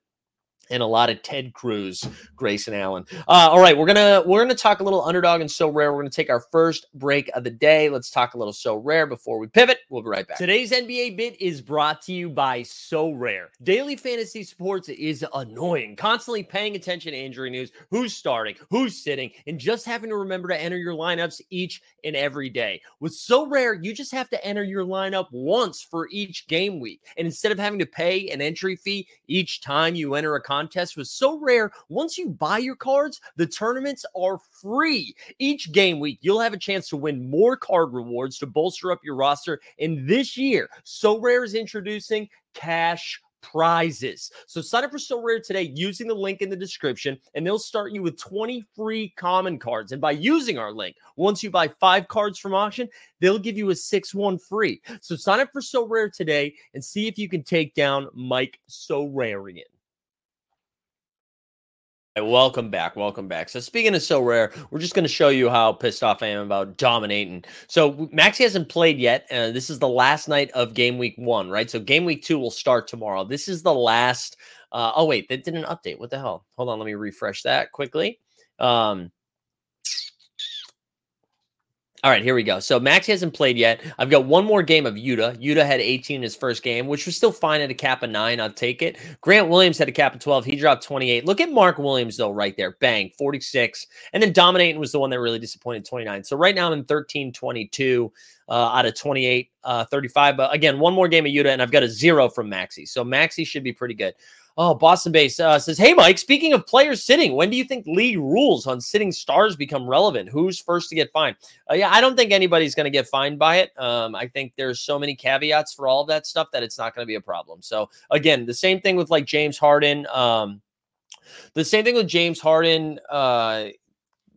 and a lot of Ted Cruz, Grayson Allen. Uh, all right, we're gonna we're gonna talk a little underdog and Sorare. We're gonna take our first break of the day. Let's talk a little Sorare before we pivot. We'll be right back. Today's NBA bit is brought to you by Sorare. Daily fantasy sports is annoying. Constantly paying attention to injury news, who's starting, who's sitting, and just having to remember to enter your lineups each and every day. With Sorare, you just have to enter your lineup once for each game week, and instead of having to pay an entry fee each time you enter a contest was Sorare. Once you buy your cards, the tournaments are free. Each game week, you'll have a chance to win more card rewards to bolster up your roster. And this year, Sorare is introducing cash prizes. So sign up for Sorare today using the link in the description, and they'll start you with 20 free common cards. And by using our link, once you buy five cards from auction, they'll give you a six one free. So sign up for Sorare today and see if you can take down Mike Sorarian. Welcome back. Welcome back. So, speaking of Sorare, we're just going to show you how pissed off I am about dominating. So, Maxey hasn't played yet. Uh, this is the last night of game week one, right? So, game week two will start tomorrow. This is the last. Uh, oh, wait, that didn't update. What the hell? Hold on. Let me refresh that quickly. Um, all right, here we go. So Max hasn't played yet. I've got one more game of Yuta. Yuta had 18 in his first game, which was still fine at a cap of nine. I'll take it. Grant Williams had a cap of 12. He dropped 28. Look at Mark Williams, though, right there. Bang, 46. And then Dominating was the one that really disappointed, 29. So right now I'm in 13 22 uh, out of 28, uh, 35. But again, one more game of Yuta, and I've got a zero from Maxey. So Maxey should be pretty good. Oh, Boston base uh, says, "Hey Mike, speaking of players sitting, when do you think league rules on sitting stars become relevant? Who's first to get fined?" Uh, yeah, I don't think anybody's going to get fined by it. Um, I think there's so many caveats for all of that stuff that it's not going to be a problem. So again, the same thing with like James Harden. Um, the same thing with James Harden. Uh,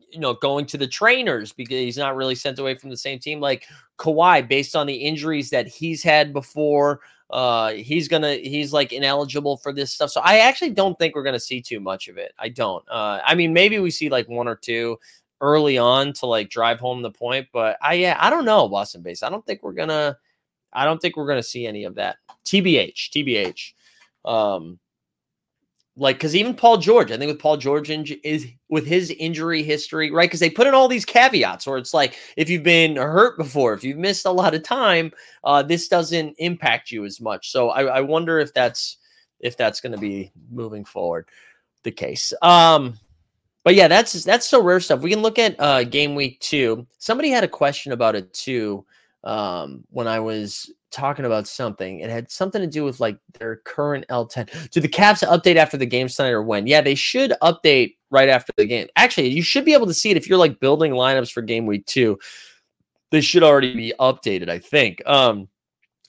you know, going to the trainers because he's not really sent away from the same team. Like Kawhi, based on the injuries that he's had before, uh, he's gonna he's like ineligible for this stuff. So I actually don't think we're gonna see too much of it. I don't. Uh, I mean, maybe we see like one or two early on to like drive home the point, but I yeah, I don't know Boston base. I don't think we're gonna. I don't think we're gonna see any of that. TBH, TBH. Um, like because even Paul George, I think with Paul George is with his injury history, right? Because they put in all these caveats where it's like if you've been hurt before, if you've missed a lot of time, uh, this doesn't impact you as much. So I, I wonder if that's if that's going to be moving forward the case. Um, but yeah, that's that's Sorare stuff. We can look at uh, game week two. Somebody had a question about it too um, when I was talking about something. It had something to do with like their current L10. Do the Caps update after the game tonight or when? Yeah, they should update right after the game. Actually, you should be able to see it if you're like building lineups for game week two. They should already be updated, I think. Um,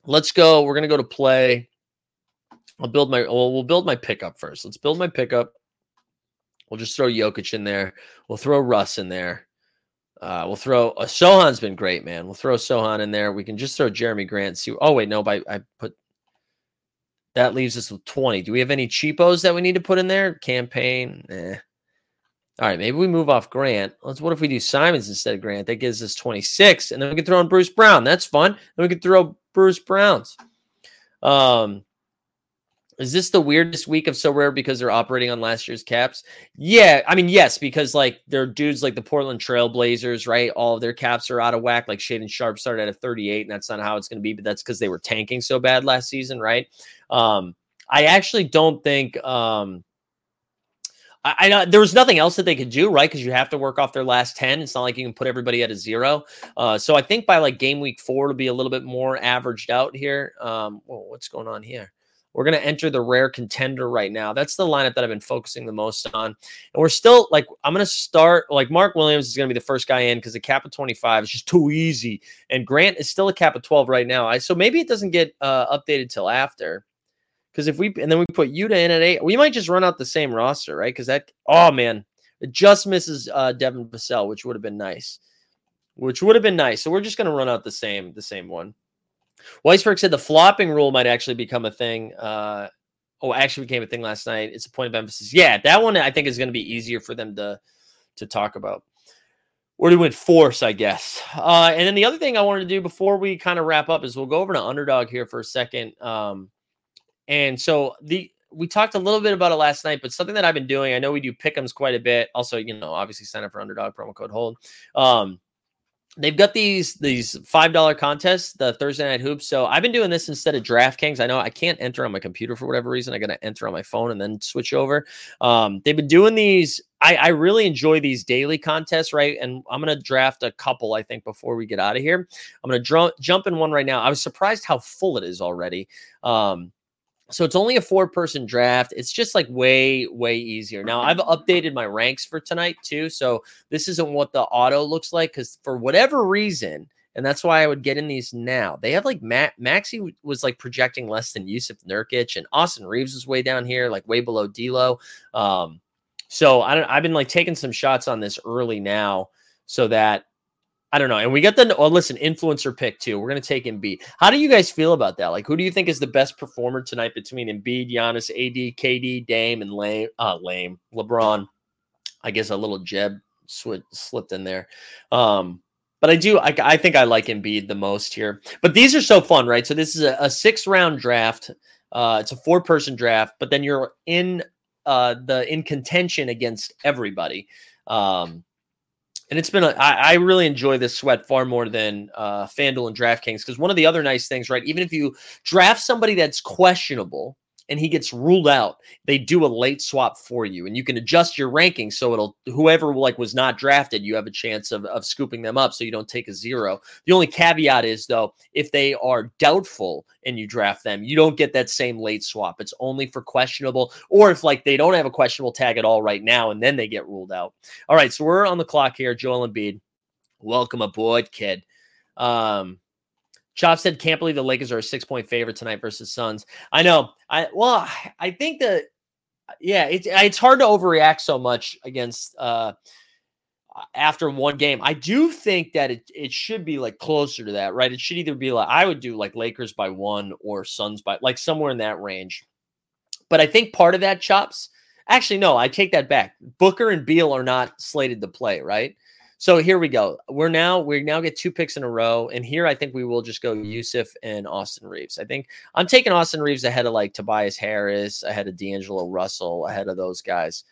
let's go. We're gonna go to play. I'll build my well, we'll build my pickup first. Let's build my pickup. We'll just throw Jokic in there. We'll throw Russ in there. Uh, we'll throw uh, Sochan's been great, man. We'll throw Sochan in there. We can just throw Jerami Grant. See, oh wait, no, but I, put that leaves us with 20. Do we have any cheapos that we need to put in there? Campaign. Eh. All right, maybe we move off Grant. Let's what if we do Simons instead of Grant? That gives us 26. And then we can throw in Bruce Brown. That's fun. Then we can throw Bruce Browns. Um, is this the weirdest week of Sorare because they're operating on last year's caps? Yeah, I mean, yes, because like they're dudes like the Portland Trailblazers, right? All of their caps are out of whack. Like Shaedon Sharpe started at a 38, and that's not how it's going to be, but that's because they were tanking so bad last season, right? Um, I actually don't think um I, I know there was nothing else that they could do, right? Because you have to work off their last 10. It's not like you can put everybody at a zero. Uh, so I think by like game week four it'll be a little bit more averaged out here. Um, whoa, what's going on here? We're going to enter the rare contender right now. That's the lineup that I've been focusing the most on. And we're still like, I'm going to start like Mark Williams is going to be the first guy in because the cap of 25 is just too easy. And Grant is still a cap of 12 right now. I, so maybe it doesn't get uh, updated till after. Because if we, and then we put Yuta in at eight, we might just run out the same roster, right? Because that, oh man, it just misses uh, Devin Vassell, which would have been nice. Which would have been nice. So we're just going to run out the same, the same one. Weisberg said the flopping rule might actually become a thing. Uh, oh, actually became a thing last night. It's a point of emphasis. Yeah, that one I think is going to be easier for them to to talk about. Or win force, I guess. Uh, and then the other thing I wanted to do before we kind of wrap up is we'll go over to underdog here for a second. Um, and so the we talked a little bit about it last night, but something that I've been doing, I know we do pickums quite a bit. Also, you know, obviously sign up for underdog promo code hold. Um, they've got these these five dollar contests, the Thursday night hoops. So I've been doing this instead of DraftKings. I know I can't enter on my computer for whatever reason. I got to enter on my phone and then switch over. Um, they've been doing these. I, I really enjoy these daily contests, right? And I'm gonna draft a couple. I think before we get out of here, I'm gonna dr- jump in one right now. I was surprised how full it is already. Um, so it's only a four person draft. It's just like way, way easier. Now I've updated my ranks for tonight too. So this isn't what the auto looks like because for whatever reason, and that's why I would get in these now. They have like Matt Maxey was like projecting less than Jusuf Nurkic, and Austin Reaves was way down here, like way below D'Lo. Um, so I don't, I've been like taking some shots on this early now, so that I don't know. And we got the oh, listen influencer pick too. We're gonna take Embiid. How do you guys feel about that? Like, who do you think is the best performer tonight between Embiid, Giannis, AD, KD, Dame, and Lame? Uh, Lame, LeBron. I guess a little Jeb sw- slipped in there. Um, but I do. I, I think I like Embiid the most here. But these are so fun, right? So this is a, a six round draft. Uh, it's a four person draft, but then you're in uh, the in contention against everybody. Um, and it's been a, I, I really enjoy this sweat far more than uh, FanDuel and DraftKings because one of the other nice things, right? Even if you draft somebody that's questionable and he gets ruled out, they do a late swap for you, and you can adjust your ranking so it'll whoever like was not drafted, you have a chance of of scooping them up, so you don't take a zero. The only caveat is though, if they are doubtful and you draft them, you don't get that same late swap. It's only for questionable, or if like they don't have a questionable tag at all right now, and then they get ruled out. All right, so we're on the clock here. Joel Embiid, welcome aboard, kid. Um, Chop said, "Can't believe the Lakers are a six point favorite tonight versus Suns." I know. I well, I think that yeah, it's it's hard to overreact so much against uh after one game. I do think that it it should be like closer to that, right? It should either be like I would do like Lakers by one or Suns by like somewhere in that range. But I think part of that chops. Actually, no, I take that back. Booker and Beal are not slated to play, right? So here we go. We're now we now get two picks in a row, and here I think we will just go Jusuf and Austin Reaves. I think I'm taking Austin Reaves ahead of like Tobias Harris, ahead of D'Angelo Russell, ahead of those guys.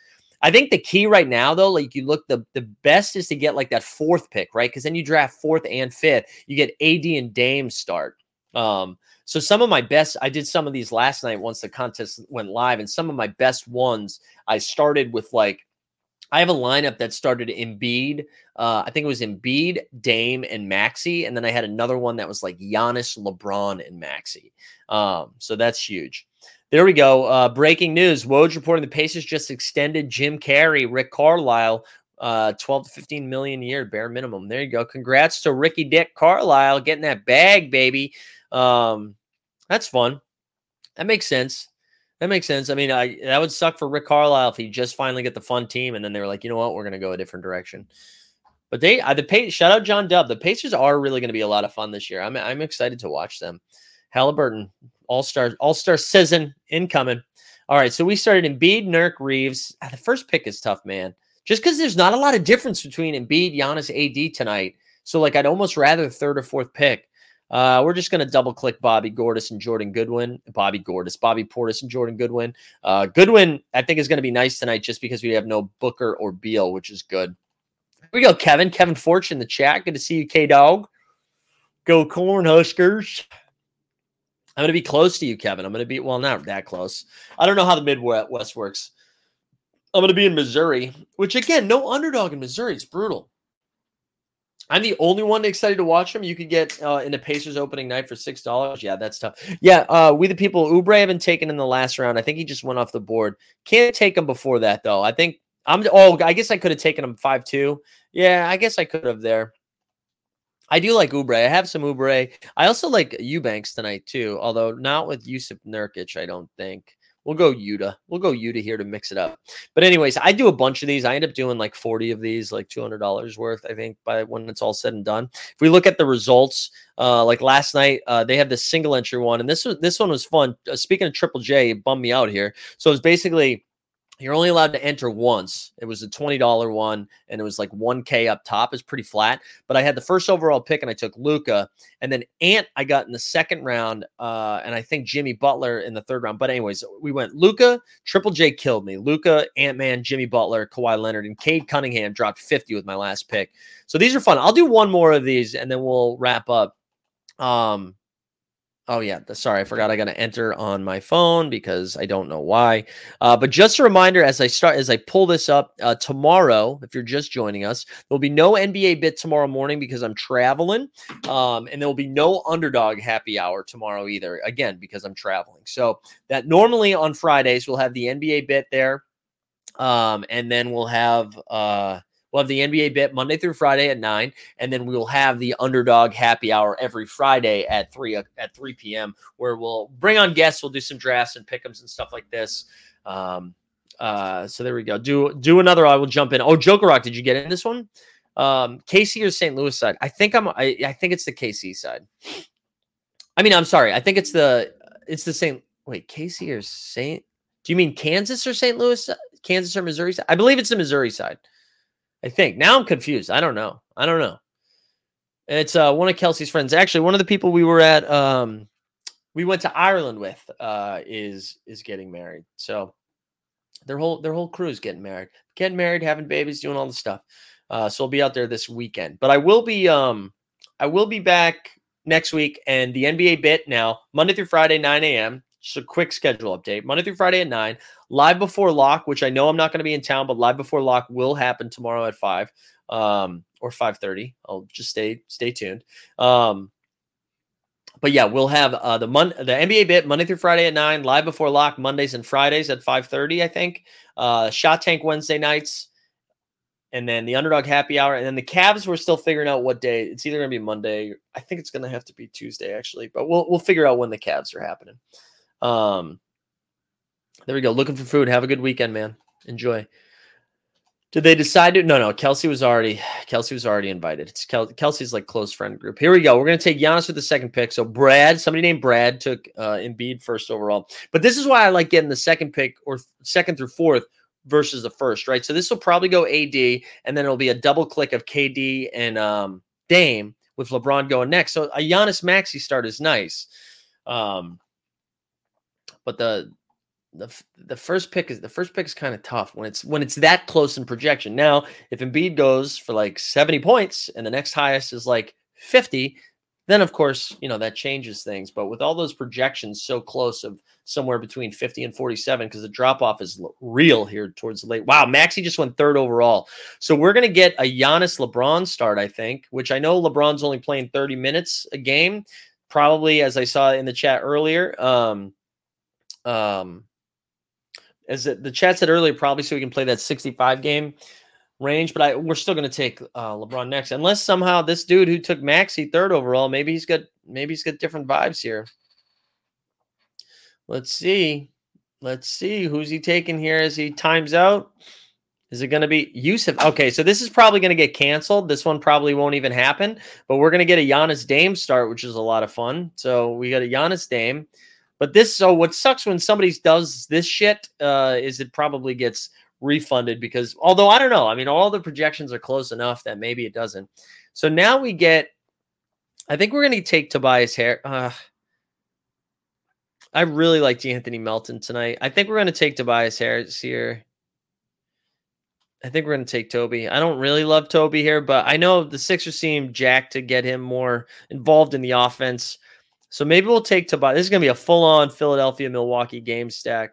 I think the key right now, though, like you look, the the best is to get like that fourth pick, right? Because then you draft fourth and fifth, you get AD and Dame start. Um, so some of my best, I did some of these last night once the contest went live, and some of my best ones I started with like I have a lineup that started Embiid. Uh, I think it was Embiid, Dame, and Maxey, and then I had another one that was like Giannis, LeBron, and Maxey. Um, so that's huge. There we go. Uh, breaking news: Woj reporting the Pacers just extended Jim Carrey, Rick Carlisle, uh, 12 to 15 million a year, bare minimum. There you go. Congrats to Ricky Dick Carlisle getting that bag, baby. Um, that's fun. That makes sense. That makes sense. I mean, I, that would suck for Rick Carlisle if he just finally get the fun team and then they were like, you know what, we're going to go a different direction. But they, the pay, shout out John Dub. The Pacers are really going to be a lot of fun this year. I'm, I'm excited to watch them. Halliburton, All Star, All Star season incoming. All right, so we started Embiid, Nurk, Reaves. Ah, the first pick is tough, man. Just because there's not a lot of difference between Embiid, Giannis, AD tonight. So like, I'd almost rather third or fourth pick. Uh, we're just going to double click Bobby Gordis and Jordan Goodwin. Bobby Gordis, Bobby Portis and Jordan Goodwin. Uh, Goodwin, I think, is going to be nice tonight just because we have no Booker or Beal, which is good. Here we go, Kevin. Kevin Fortune in the chat. Good to see you, K Dog. Go Corn Huskers. I'm going to be close to you, Kevin. I'm going to be, well, not that close. I don't know how the Midwest works. I'm going to be in Missouri, which again, no underdog in Missouri. It's brutal. I'm the only one excited to watch him. You could get uh, in the Pacers opening night for six dollars. Yeah, that's tough. Yeah, uh, we the people. Oubre haven't taken in the last round. I think he just went off the board. Can't take him before that though. I think I'm. Oh, I guess I could have taken him five two. Yeah, I guess I could have there. I do like Oubre. I have some Oubre. I also like Eubanks tonight too, although not with Jusuf Nurkic. I don't think. We'll go Yuta. We'll go Yuta here to mix it up. But anyways, I do a bunch of these. I end up doing like 40 of these, like $200 worth, I think, by when it's all said and done. If we look at the results, uh, like last night, uh, they had the single entry one, and this was this one was fun. Uh, speaking of Triple J, it bummed me out here. So it's basically you're only allowed to enter once. It was a $20 one and it was like 1K up top. It's pretty flat. But I had the first overall pick and I took Luka. And then Ant I got in the second round. Uh, and I think Jimmy Butler in the third round. But anyways, we went Luka, Triple J killed me. Luka, Ant Man, Jimmy Butler, Kawhi Leonard, and Cade Cunningham dropped 50 with my last pick. So these are fun. I'll do one more of these and then we'll wrap up. Um, Oh yeah, sorry, I forgot I got to enter on my phone because I don't know why. Uh, but just a reminder, as I start, as I pull this up uh, tomorrow, if you're just joining us, there'll be no NBA bit tomorrow morning because I'm traveling, um, and there will be no underdog happy hour tomorrow either. Again, because I'm traveling. So that normally on Fridays we'll have the NBA bit there, um, and then we'll have. Uh, We'll have the NBA bit Monday through Friday at nine, and then we will have the underdog happy hour every Friday at three uh, at three p.m. where we'll bring on guests. We'll do some drafts and pickums and stuff like this. Um, uh, so there we go. Do do another. I will jump in. Oh, Joker Rock, did you get in this one? Um, KC or St. Louis side? I think I'm. I, I think it's the KC side. I mean, I'm sorry. I think it's the it's the same. Wait, KC or St. Do you mean Kansas or St. Louis? Kansas or Missouri? I believe it's the Missouri side. I think. Now I'm confused. I don't know. I don't know. It's uh, one of Kelsey's friends. Actually, one of the people we were at, um, we went to Ireland with, uh, is is getting married. So their whole their whole crew is getting married, getting married, having babies, doing all the stuff. Uh, so I'll be out there this weekend. But I will be um, I will be back next week, and the NBA bit now Monday through Friday, 9 a.m. Just a quick schedule update. Monday through Friday at nine. Live before lock, which I know I'm not going to be in town, but live before lock will happen tomorrow at five um, or five thirty. I'll just stay stay tuned. Um, but yeah, we'll have uh, the Mon- the NBA bit Monday through Friday at nine, live before lock Mondays and Fridays at five thirty. I think. Uh, Shot Tank Wednesday nights, and then the Underdog Happy Hour, and then the Cavs. We're still figuring out what day. It's either gonna be Monday. I think it's gonna have to be Tuesday actually, but we'll we'll figure out when the Cavs are happening. Um, there we go. Looking for food. Have a good weekend, man. Enjoy. Did they decide to? No, no. Kelsey was already Kelsey was already invited. It's Kel, Kelsey's like close friend group. Here we go. We're gonna take Giannis with the second pick. So Brad, somebody named Brad, took uh, Embiid first overall. But this is why I like getting the second pick or second through fourth versus the first, right? So this will probably go AD, and then it'll be a double click of KD and um, Dame with LeBron going next. So a Giannis Maxey start is nice. Um, but the the the first pick is the first pick is kind of tough when it's when it's that close in projection. Now, if Embiid goes for like 70 points and the next highest is like 50, then of course, you know, that changes things. But with all those projections so close of somewhere between 50 and 47 because the drop off is real here towards the late. Wow, Maxey just went third overall. So we're going to get a Giannis LeBron start, I think, which I know LeBron's only playing 30 minutes a game, probably as I saw in the chat earlier. Um um as the chat said earlier, probably so we can play that 65 game range. But I we're still going to take uh, LeBron next, unless somehow this dude who took Maxey third overall, maybe he's got maybe he's got different vibes here. Let's see. Let's see who's he taking here as he times out. Is it going to be Jusuf? Okay, so this is probably going to get canceled. This one probably won't even happen, but we're going to get a Giannis Dame start, which is a lot of fun. So we got a Giannis Dame. But this, so what sucks when somebody does this shit uh, is it probably gets refunded because, although I don't know, I mean, all the projections are close enough that maybe it doesn't. So now we get, I think we're going to take Tobias Harris. Uh, I really like Anthony Melton tonight. I think we're going to take Tobias Harris here. I think we're going to take Toby. I don't really love Toby here, but I know the Sixers seem jacked to get him more involved in the offense. So maybe we'll take Tobias. This is going to be a full on Philadelphia Milwaukee game stack.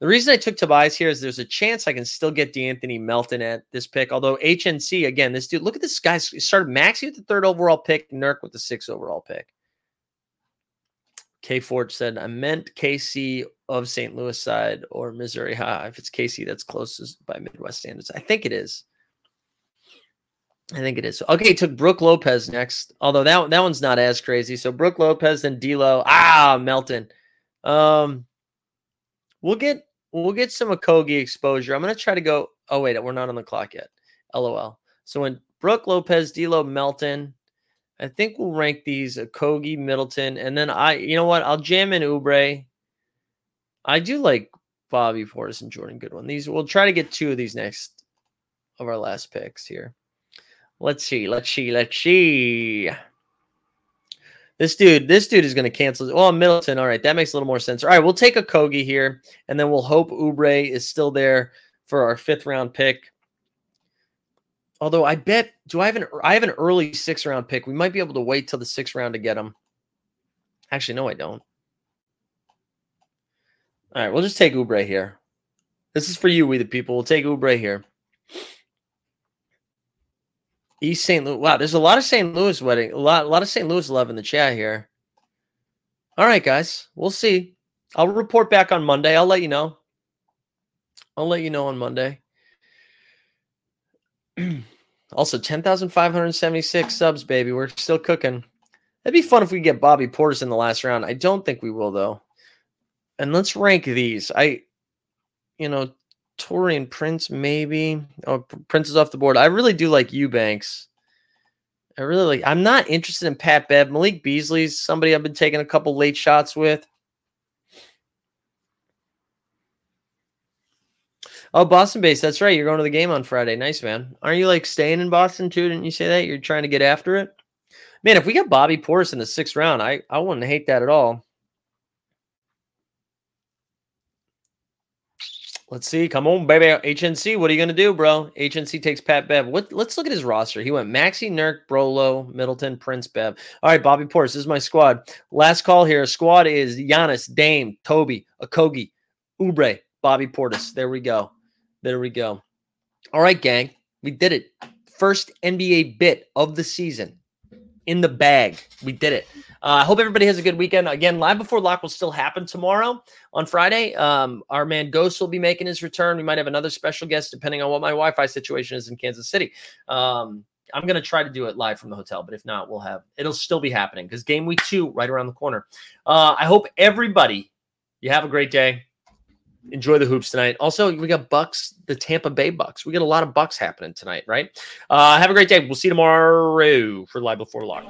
The reason I took Tobias here is there's a chance I can still get De'Anthony Melton at this pick. Although HNC, again, this dude, look at this guy. He started Maxey with the third overall pick, Nurk with the sixth overall pick. K Forge said, I meant KC of St. Louis side or Missouri High. If it's KC, that's closest by Midwest standards. I think it is. I think it is. Okay, took Brook Lopez next. Although that that one's not as crazy. So Brook Lopez and D'Lo. Ah, Melton. Um, we'll get we'll get some Okogie exposure. I'm gonna try to go. Oh wait, we're not on the clock yet. LOL. So when Brook Lopez, D'Lo, Melton, I think we'll rank these Okogie, Middleton, and then I. You know what? I'll jam in Oubre. I do like Bobby Portis and Jordan Goodwin. These we'll try to get two of these next of our last picks here. Let's see. Let's see. Let's see. This dude, this dude is going to cancel. Oh, Middleton. All right, that makes a little more sense. All right, we'll take Okogie here, and then we'll hope Oubre is still there for our fifth round pick. Although I bet, do I have an I have an early six round pick? We might be able to wait till the sixth round to get him. Actually, no, I don't. All right, we'll just take Oubre here. This is for you, we the people. We'll take Oubre here. East St. Louis. Wow, there's a lot of St. Louis wedding. A lot, a lot of St. Louis love in the chat here. All right, guys. We'll see. I'll report back on Monday. I'll let you know. I'll let you know on Monday. also, 10,576 subs, baby. We're still cooking. That'd be fun if we get Bobby Portis in the last round. I don't think we will, though. And let's rank these. I, you know, Taurean Prince, maybe. Oh, Prince is off the board. I really do like Eubanks. I really like. I'm not interested in Pat Bev. Malik Beasley's somebody I've been taking a couple late shots with. Oh, Boston base. That's right. You're going to the game on Friday. Nice, man. Aren't you like staying in Boston too? Didn't you say that? You're trying to get after it? Man, if we got Bobby Portis in the sixth round, I, I wouldn't hate that at all. Let's see. Come on, baby. HNC, what are you going to do, bro? HNC takes Pat Bev. What, let's look at his roster. He went Maxey, Nurk, Brolo, Middleton, Prince, Bev. All right, Bobby Portis. This is my squad. Last call here. Squad is Giannis, Dame, Toby, Okogie, Oubre, Bobby Portis. There we go. There we go. All right, gang. We did it. First NBA bit of the season in the bag. We did it. Uh, I hope everybody has a good weekend. Again, live before lock will still happen tomorrow on Friday. Um, our man Ghost will be making his return. We might have another special guest depending on what my Wi-Fi situation is in Kansas City. Um, I'm gonna try to do it live from the hotel, but if not, we'll have it'll still be happening because game week two right around the corner. Uh, I hope everybody you have a great day. Enjoy the hoops tonight. Also, we got Bucks, the Tampa Bay Bucks. We got a lot of Bucks happening tonight, right? Uh, have a great day. We'll see you tomorrow for live before lock.